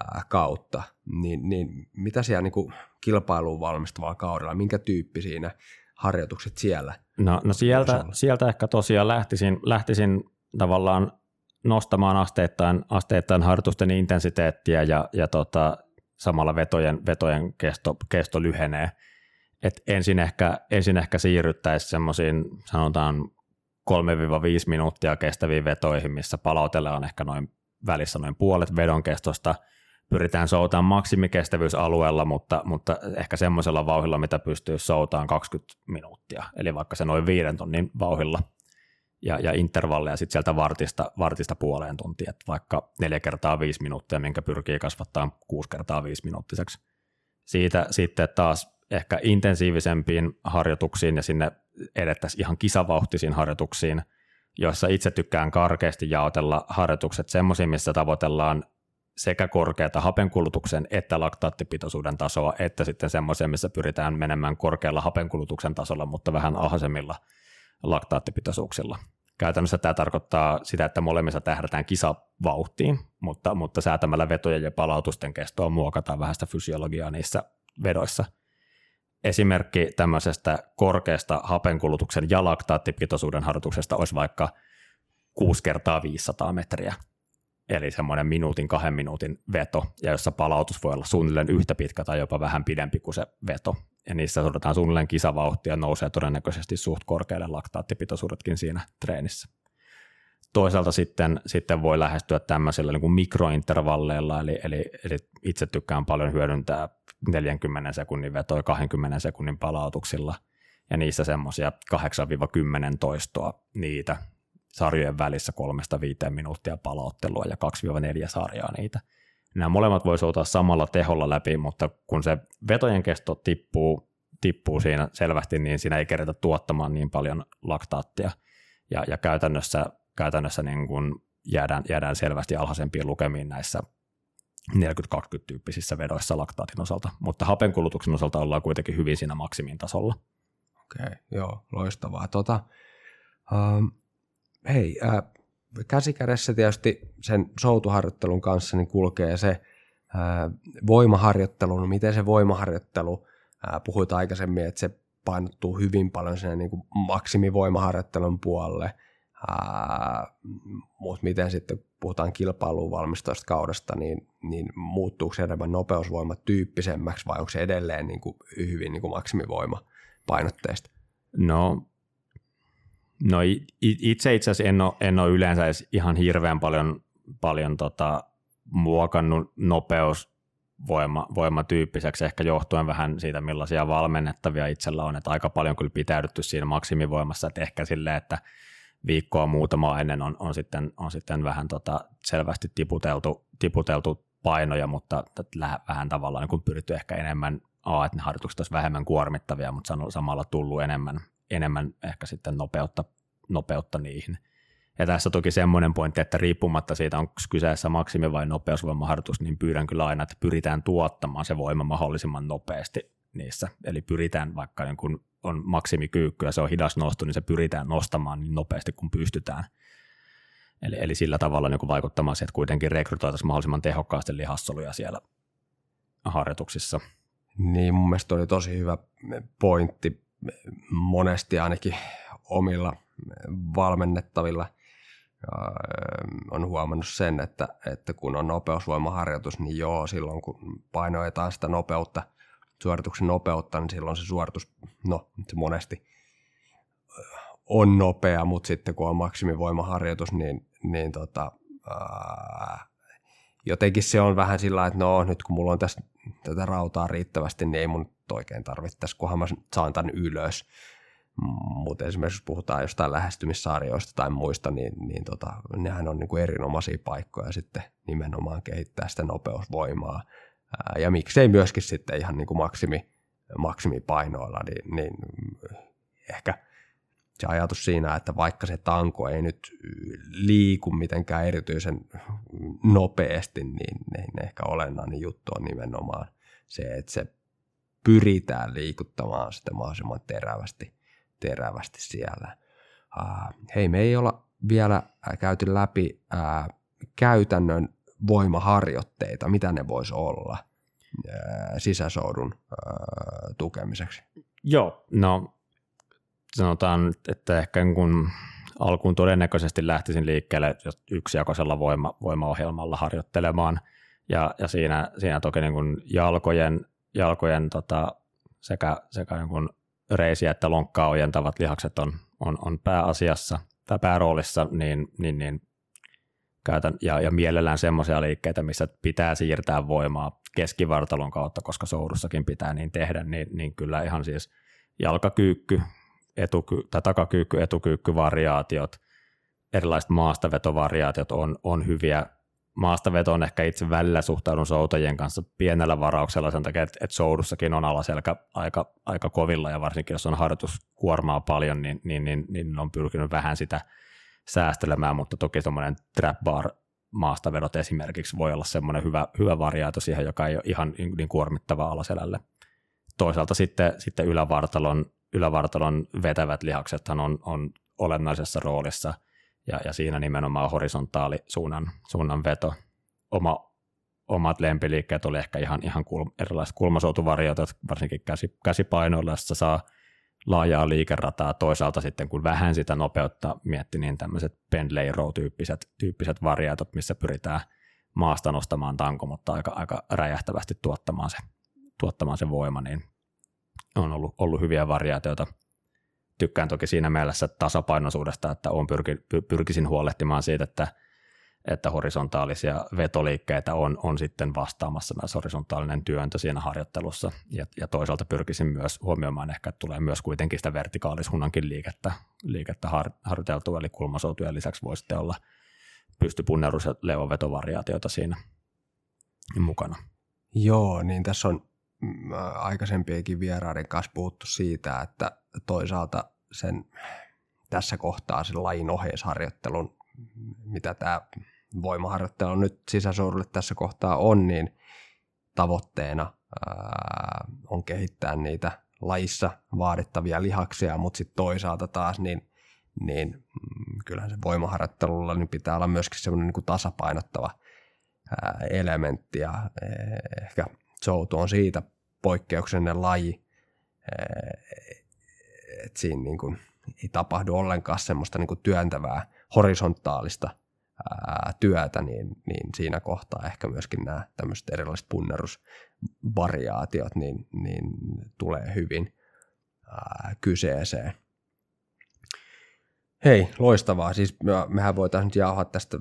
ää, kautta, niin, niin mitä siellä niin kilpailuun valmistavaa kaudella, minkä tyyppi siinä harjoitukset siellä? No, no sieltä, sieltä ehkä tosiaan lähtisin, lähtisin tavallaan nostamaan asteittain, asteittain harjoitusten intensiteettiä ja, ja tota, samalla vetojen, vetojen kesto, kesto lyhenee. Et ensin, ehkä, ensin ehkä siirryttäisiin semmoisiin sanotaan 3-5 minuuttia kestäviin vetoihin, missä palautellaan ehkä noin välissä noin puolet vedon kestosta. Pyritään soutamaan maksimikestävyysalueella, mutta, mutta ehkä semmoisella vauhilla, mitä pystyy soutamaan 20 minuuttia, eli vaikka se noin viiden tonnin vauhilla – ja, ja intervalleja sitten sieltä vartista, vartista puoleen tuntia, että vaikka neljä kertaa viisi minuuttia, minkä pyrkii kasvattaa kuusi kertaa viisi minuuttiseksi. Siitä sitten taas ehkä intensiivisempiin harjoituksiin ja sinne edettäisiin ihan kisavauhtisiin harjoituksiin, joissa itse tykkään karkeasti jaotella harjoitukset semmoisiin, missä tavoitellaan sekä korkeata hapenkulutuksen että laktaattipitoisuuden tasoa, että sitten semmoisia, missä pyritään menemään korkealla hapenkulutuksen tasolla, mutta vähän alhaisemmilla laktaattipitoisuuksilla. Käytännössä tämä tarkoittaa sitä, että molemmissa tähdätään kisavauhtiin, mutta, mutta säätämällä vetojen ja palautusten kestoa muokataan vähän sitä fysiologiaa niissä vedoissa. Esimerkki tämmöisestä korkeasta hapenkulutuksen ja laktaattipitoisuuden harjoituksesta olisi vaikka 6 kertaa 500 metriä eli semmoinen minuutin, kahden minuutin veto, ja jossa palautus voi olla suunnilleen yhtä pitkä tai jopa vähän pidempi kuin se veto. Ja niissä odotetaan suunnilleen kisavauhtia, nousee todennäköisesti suht korkealle laktaattipitoisuudetkin siinä treenissä. Toisaalta sitten, sitten voi lähestyä tämmöisillä niin kuin mikrointervalleilla, eli, eli, eli itse tykkään paljon hyödyntää 40 sekunnin vetoja 20 sekunnin palautuksilla, ja niissä semmoisia 8-10 toistoa niitä sarjojen välissä kolmesta viiteen minuuttia palauttelua ja 2-4 sarjaa niitä. Nämä molemmat voisi ottaa samalla teholla läpi, mutta kun se vetojen kesto tippuu, tippuu siinä selvästi, niin siinä ei kerätä tuottamaan niin paljon laktaattia. Ja, ja käytännössä, käytännössä niin kun jäädään, jäädään selvästi alhaisempiin lukemiin näissä 40-20 tyyppisissä vedoissa laktaatin osalta, mutta hapenkulutuksen osalta ollaan kuitenkin hyvin siinä maksimin tasolla. Okei, okay, joo, loistavaa. Tota, um, hei, äh, käsikädessä tietysti sen soutuharjoittelun kanssa niin kulkee se voimaharjoittelu, no miten se voimaharjoittelu, puhuit aikaisemmin, että se painottuu hyvin paljon sinne niin kuin maksimivoimaharjoittelun puolelle, mutta miten sitten puhutaan kilpailuun valmistoista kaudesta, niin, niin muuttuuko se enemmän nopeusvoima tyyppisemmäksi vai onko se edelleen niin kuin hyvin niin kuin maksimivoima painotteista? No No itse itse asiassa en ole, en ole yleensä edes ihan hirveän paljon, paljon tota, muokannut nopeus voima, voimatyyppiseksi, ehkä johtuen vähän siitä, millaisia valmennettavia itsellä on, että aika paljon kyllä pitäydytty siinä maksimivoimassa, että ehkä silleen, että viikkoa muutama ennen on, on, sitten, on sitten vähän tota selvästi tiputeltu, tiputeltu painoja, mutta vähän tavallaan niin pyritty ehkä enemmän, a, että ne harjoitukset olisivat vähemmän kuormittavia, mutta samalla tullut enemmän, enemmän ehkä sitten nopeutta, nopeutta niihin. Ja tässä toki semmoinen pointti, että riippumatta siitä, onko kyseessä maksimi- vai nopeusvoimaharjoitus, niin pyydän kyllä aina, että pyritään tuottamaan se voima mahdollisimman nopeasti niissä. Eli pyritään, vaikka niin kun on maksimikyykky ja se on hidas nosto, niin se pyritään nostamaan niin nopeasti kuin pystytään. Eli, eli sillä tavalla niin vaikuttamaan siihen, että kuitenkin rekrytoitaisiin mahdollisimman tehokkaasti lihassoluja siellä harjoituksissa. Niin, mun mielestä oli tosi hyvä pointti monesti ainakin omilla valmennettavilla. On huomannut sen, että, että kun on nopeusvoimaharjoitus, niin joo, silloin kun painoetaan sitä nopeutta, suorituksen nopeutta, niin silloin se suoritus, no se monesti on nopea, mutta sitten kun on maksimivoimaharjoitus, niin, niin tota, ää, jotenkin se on vähän sillä että no nyt kun mulla on tässä tätä rautaa riittävästi, niin ei mun oikein tarvittaisi, kunhan mä saan tämän ylös. Mutta esimerkiksi jos puhutaan jostain lähestymissarjoista tai muista, niin, niin tota, nehän on niin kuin erinomaisia paikkoja sitten nimenomaan kehittää sitä nopeusvoimaa. Ja miksei myöskin sitten ihan niin kuin maksimi, maksimipainoilla, niin, niin ehkä se ajatus siinä, että vaikka se tanko ei nyt liiku mitenkään erityisen nopeasti, niin, niin ehkä olennainen juttu on nimenomaan se, että se pyritään liikuttamaan sitä mahdollisimman terävästi, terävästi siellä. Uh, hei, me ei olla vielä käyty läpi uh, käytännön voimaharjoitteita, mitä ne voisi olla uh, sisäsoudun uh, tukemiseksi. Joo, no sanotaan, että ehkä kun alkuun todennäköisesti lähtisin liikkeelle yksijakoisella voima, voimaohjelmalla harjoittelemaan, ja, ja siinä, siinä toki niin kuin jalkojen, jalkojen tota, sekä, sekä kuin reisiä että lonkkaa ojentavat lihakset on, on, on pääasiassa tai pääroolissa, niin, niin, niin käytän, ja, ja mielellään semmoisia liikkeitä, missä pitää siirtää voimaa keskivartalon kautta, koska soudussakin pitää niin tehdä, niin, niin kyllä ihan siis jalkakyykky, etuky- tai takakyykky, etukyykkyvariaatiot, erilaiset maastavetovariaatiot on, on hyviä. Maastaveto on ehkä itse välillä suhtaudun soutajien kanssa pienellä varauksella sen takia, että, että soudussakin on alaselkä aika, aika kovilla ja varsinkin jos on harjoituskuormaa paljon, niin, niin, niin, niin on pyrkinyt vähän sitä säästelemään, mutta toki tuommoinen trap bar maastavedot esimerkiksi voi olla semmoinen hyvä, hyvä variaatio siihen, joka ei ole ihan niin kuormittava alaselälle. Toisaalta sitten, sitten ylävartalon ylävartalon vetävät lihaksethan on, on olennaisessa roolissa ja, ja siinä nimenomaan horisontaali suunnan, suunnan veto. Oma, omat lempiliikkeet oli ehkä ihan, ihan kul, erilaiset kulmasoutuvarioitot, varsinkin käsi, käsipainoilla, jossa saa laajaa liikerataa. Toisaalta sitten kun vähän sitä nopeutta mietti, niin tämmöiset pendlay row-tyyppiset tyyppiset variaatot, missä pyritään maasta nostamaan tanko, mutta aika, aika räjähtävästi tuottamaan se, tuottamaan se voima, niin on ollut, ollut hyviä variaatioita. Tykkään toki siinä mielessä tasapainoisuudesta, että on pyrki, pyrkisin huolehtimaan siitä, että, että horisontaalisia vetoliikkeitä on, on sitten vastaamassa myös horisontaalinen työntö siinä harjoittelussa. Ja, ja toisaalta pyrkisin myös huomioimaan ehkä, että tulee myös kuitenkin sitä vertikaalisuunnankin liikettä, liikettä har, harjoiteltua, eli kulmasoutujen lisäksi voi sitten olla pystypunnerus- ja levovetovariaatioita siinä mukana. Joo, niin tässä on aikaisempienkin vieraiden kanssa puhuttu siitä, että toisaalta sen tässä kohtaa sen lajin oheisharjoittelun, mitä tämä voimaharjoittelu nyt sisäsuorulle tässä kohtaa on, niin tavoitteena on kehittää niitä lajissa vaadittavia lihaksia, mutta sitten toisaalta taas niin, niin mm, kyllähän se voimaharjoittelulla niin pitää olla myöskin semmoinen niin tasapainottava ää, elementti ja ehkä soutu on siitä poikkeuksellinen laji, että siinä niin kuin ei tapahdu ollenkaan semmoista niin kuin työntävää horisontaalista ää, työtä, niin, niin siinä kohtaa ehkä myöskin nämä tämmöiset erilaiset punnerusvariaatiot niin, niin tulee hyvin ää, kyseeseen. Hei, loistavaa. Siis mehän voitaisiin nyt jauhaa tästä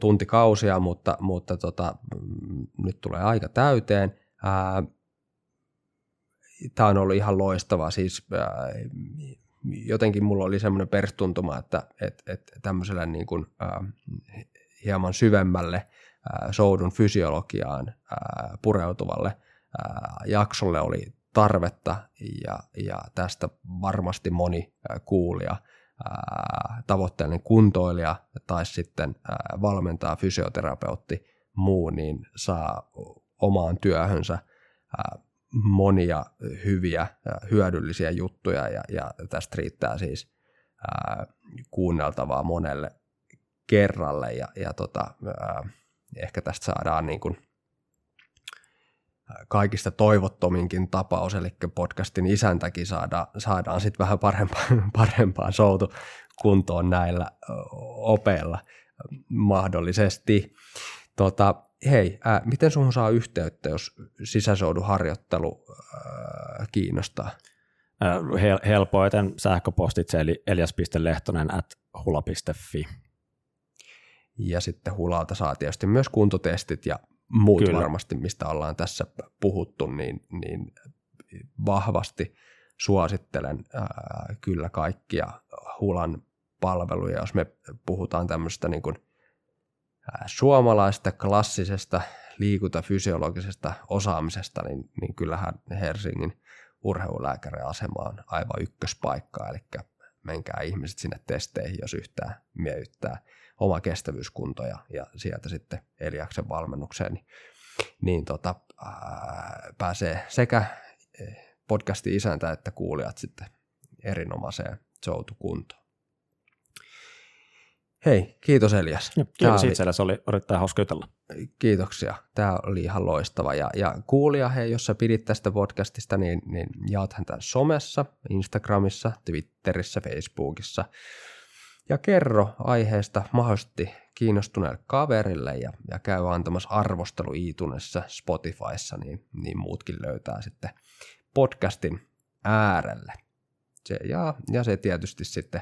tuntikausia, mutta, mutta tota, mm, nyt tulee aika täyteen. Ää, tämä on ollut ihan loistava. Siis ää, jotenkin mulla oli semmoinen perstuntuma, että et, et tämmöisellä niin kuin, ää, hieman syvemmälle ää, soudun fysiologiaan pureutuvalle ää, jaksolle oli tarvetta ja, ja tästä varmasti moni kuulija tavoitteellinen kuntoilija tai sitten valmentaa fysioterapeutti muu, niin saa omaan työhönsä monia hyviä hyödyllisiä juttuja ja, ja tästä riittää siis ää, kuunneltavaa monelle kerralle ja, ja tota, ää, ehkä tästä saadaan niin kuin kaikista toivottominkin tapaus, eli podcastin isäntäkin saada, saadaan sitten vähän parempaa, parempaa soutu kuntoon näillä opeilla mahdollisesti. Tota, hei, ää, miten sun saa yhteyttä, jos sisäsouduharjoittelu ää, kiinnostaa? Hel- helpoiten sähköpostitse eli elias.lehtonen at hula.fi. Ja sitten hulalta saa tietysti myös kuntotestit ja muut Kyllä. varmasti, mistä ollaan tässä puhuttu, niin, niin vahvasti suosittelen ää, kyllä kaikkia hulan palveluja, jos me puhutaan tämmöistä niin kuin, suomalaista klassisesta liikuntafysiologisesta osaamisesta, niin, niin kyllähän Helsingin urheilulääkäriasema on aivan ykköspaikka, eli menkää ihmiset sinne testeihin, jos yhtään miellyttää oma kestävyyskunto ja, ja sieltä sitten Eliaksen valmennukseen, niin, niin tota, ää, pääsee sekä eh, podcastin isäntä että kuulijat sitten erinomaiseen soutukuntoon. Hei, kiitos Elias. Ja, kiitos oli, itsellesi, oli erittäin hauska jutella. Kiitoksia, tämä oli ihan loistava. Ja, ja kuulija, hei, jos sä pidit tästä podcastista, niin, niin jaathan tämän somessa, Instagramissa, Twitterissä, Facebookissa – ja kerro aiheesta mahdollisesti kiinnostuneelle kaverille ja, ja käy antamassa arvostelu iTunesissa, Spotifyssa, niin, niin muutkin löytää sitten podcastin äärelle. Se, ja, ja se tietysti sitten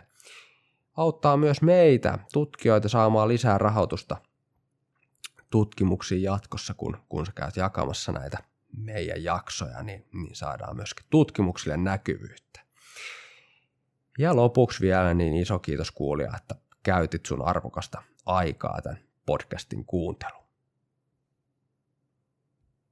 auttaa myös meitä, tutkijoita, saamaan lisää rahoitusta tutkimuksiin jatkossa, kun, kun sä käyt jakamassa näitä meidän jaksoja, niin, niin saadaan myöskin tutkimuksille näkyvyyttä. Ja lopuksi vielä niin iso kiitos kuulija, että käytit sun arvokasta aikaa tämän podcastin kuunteluun.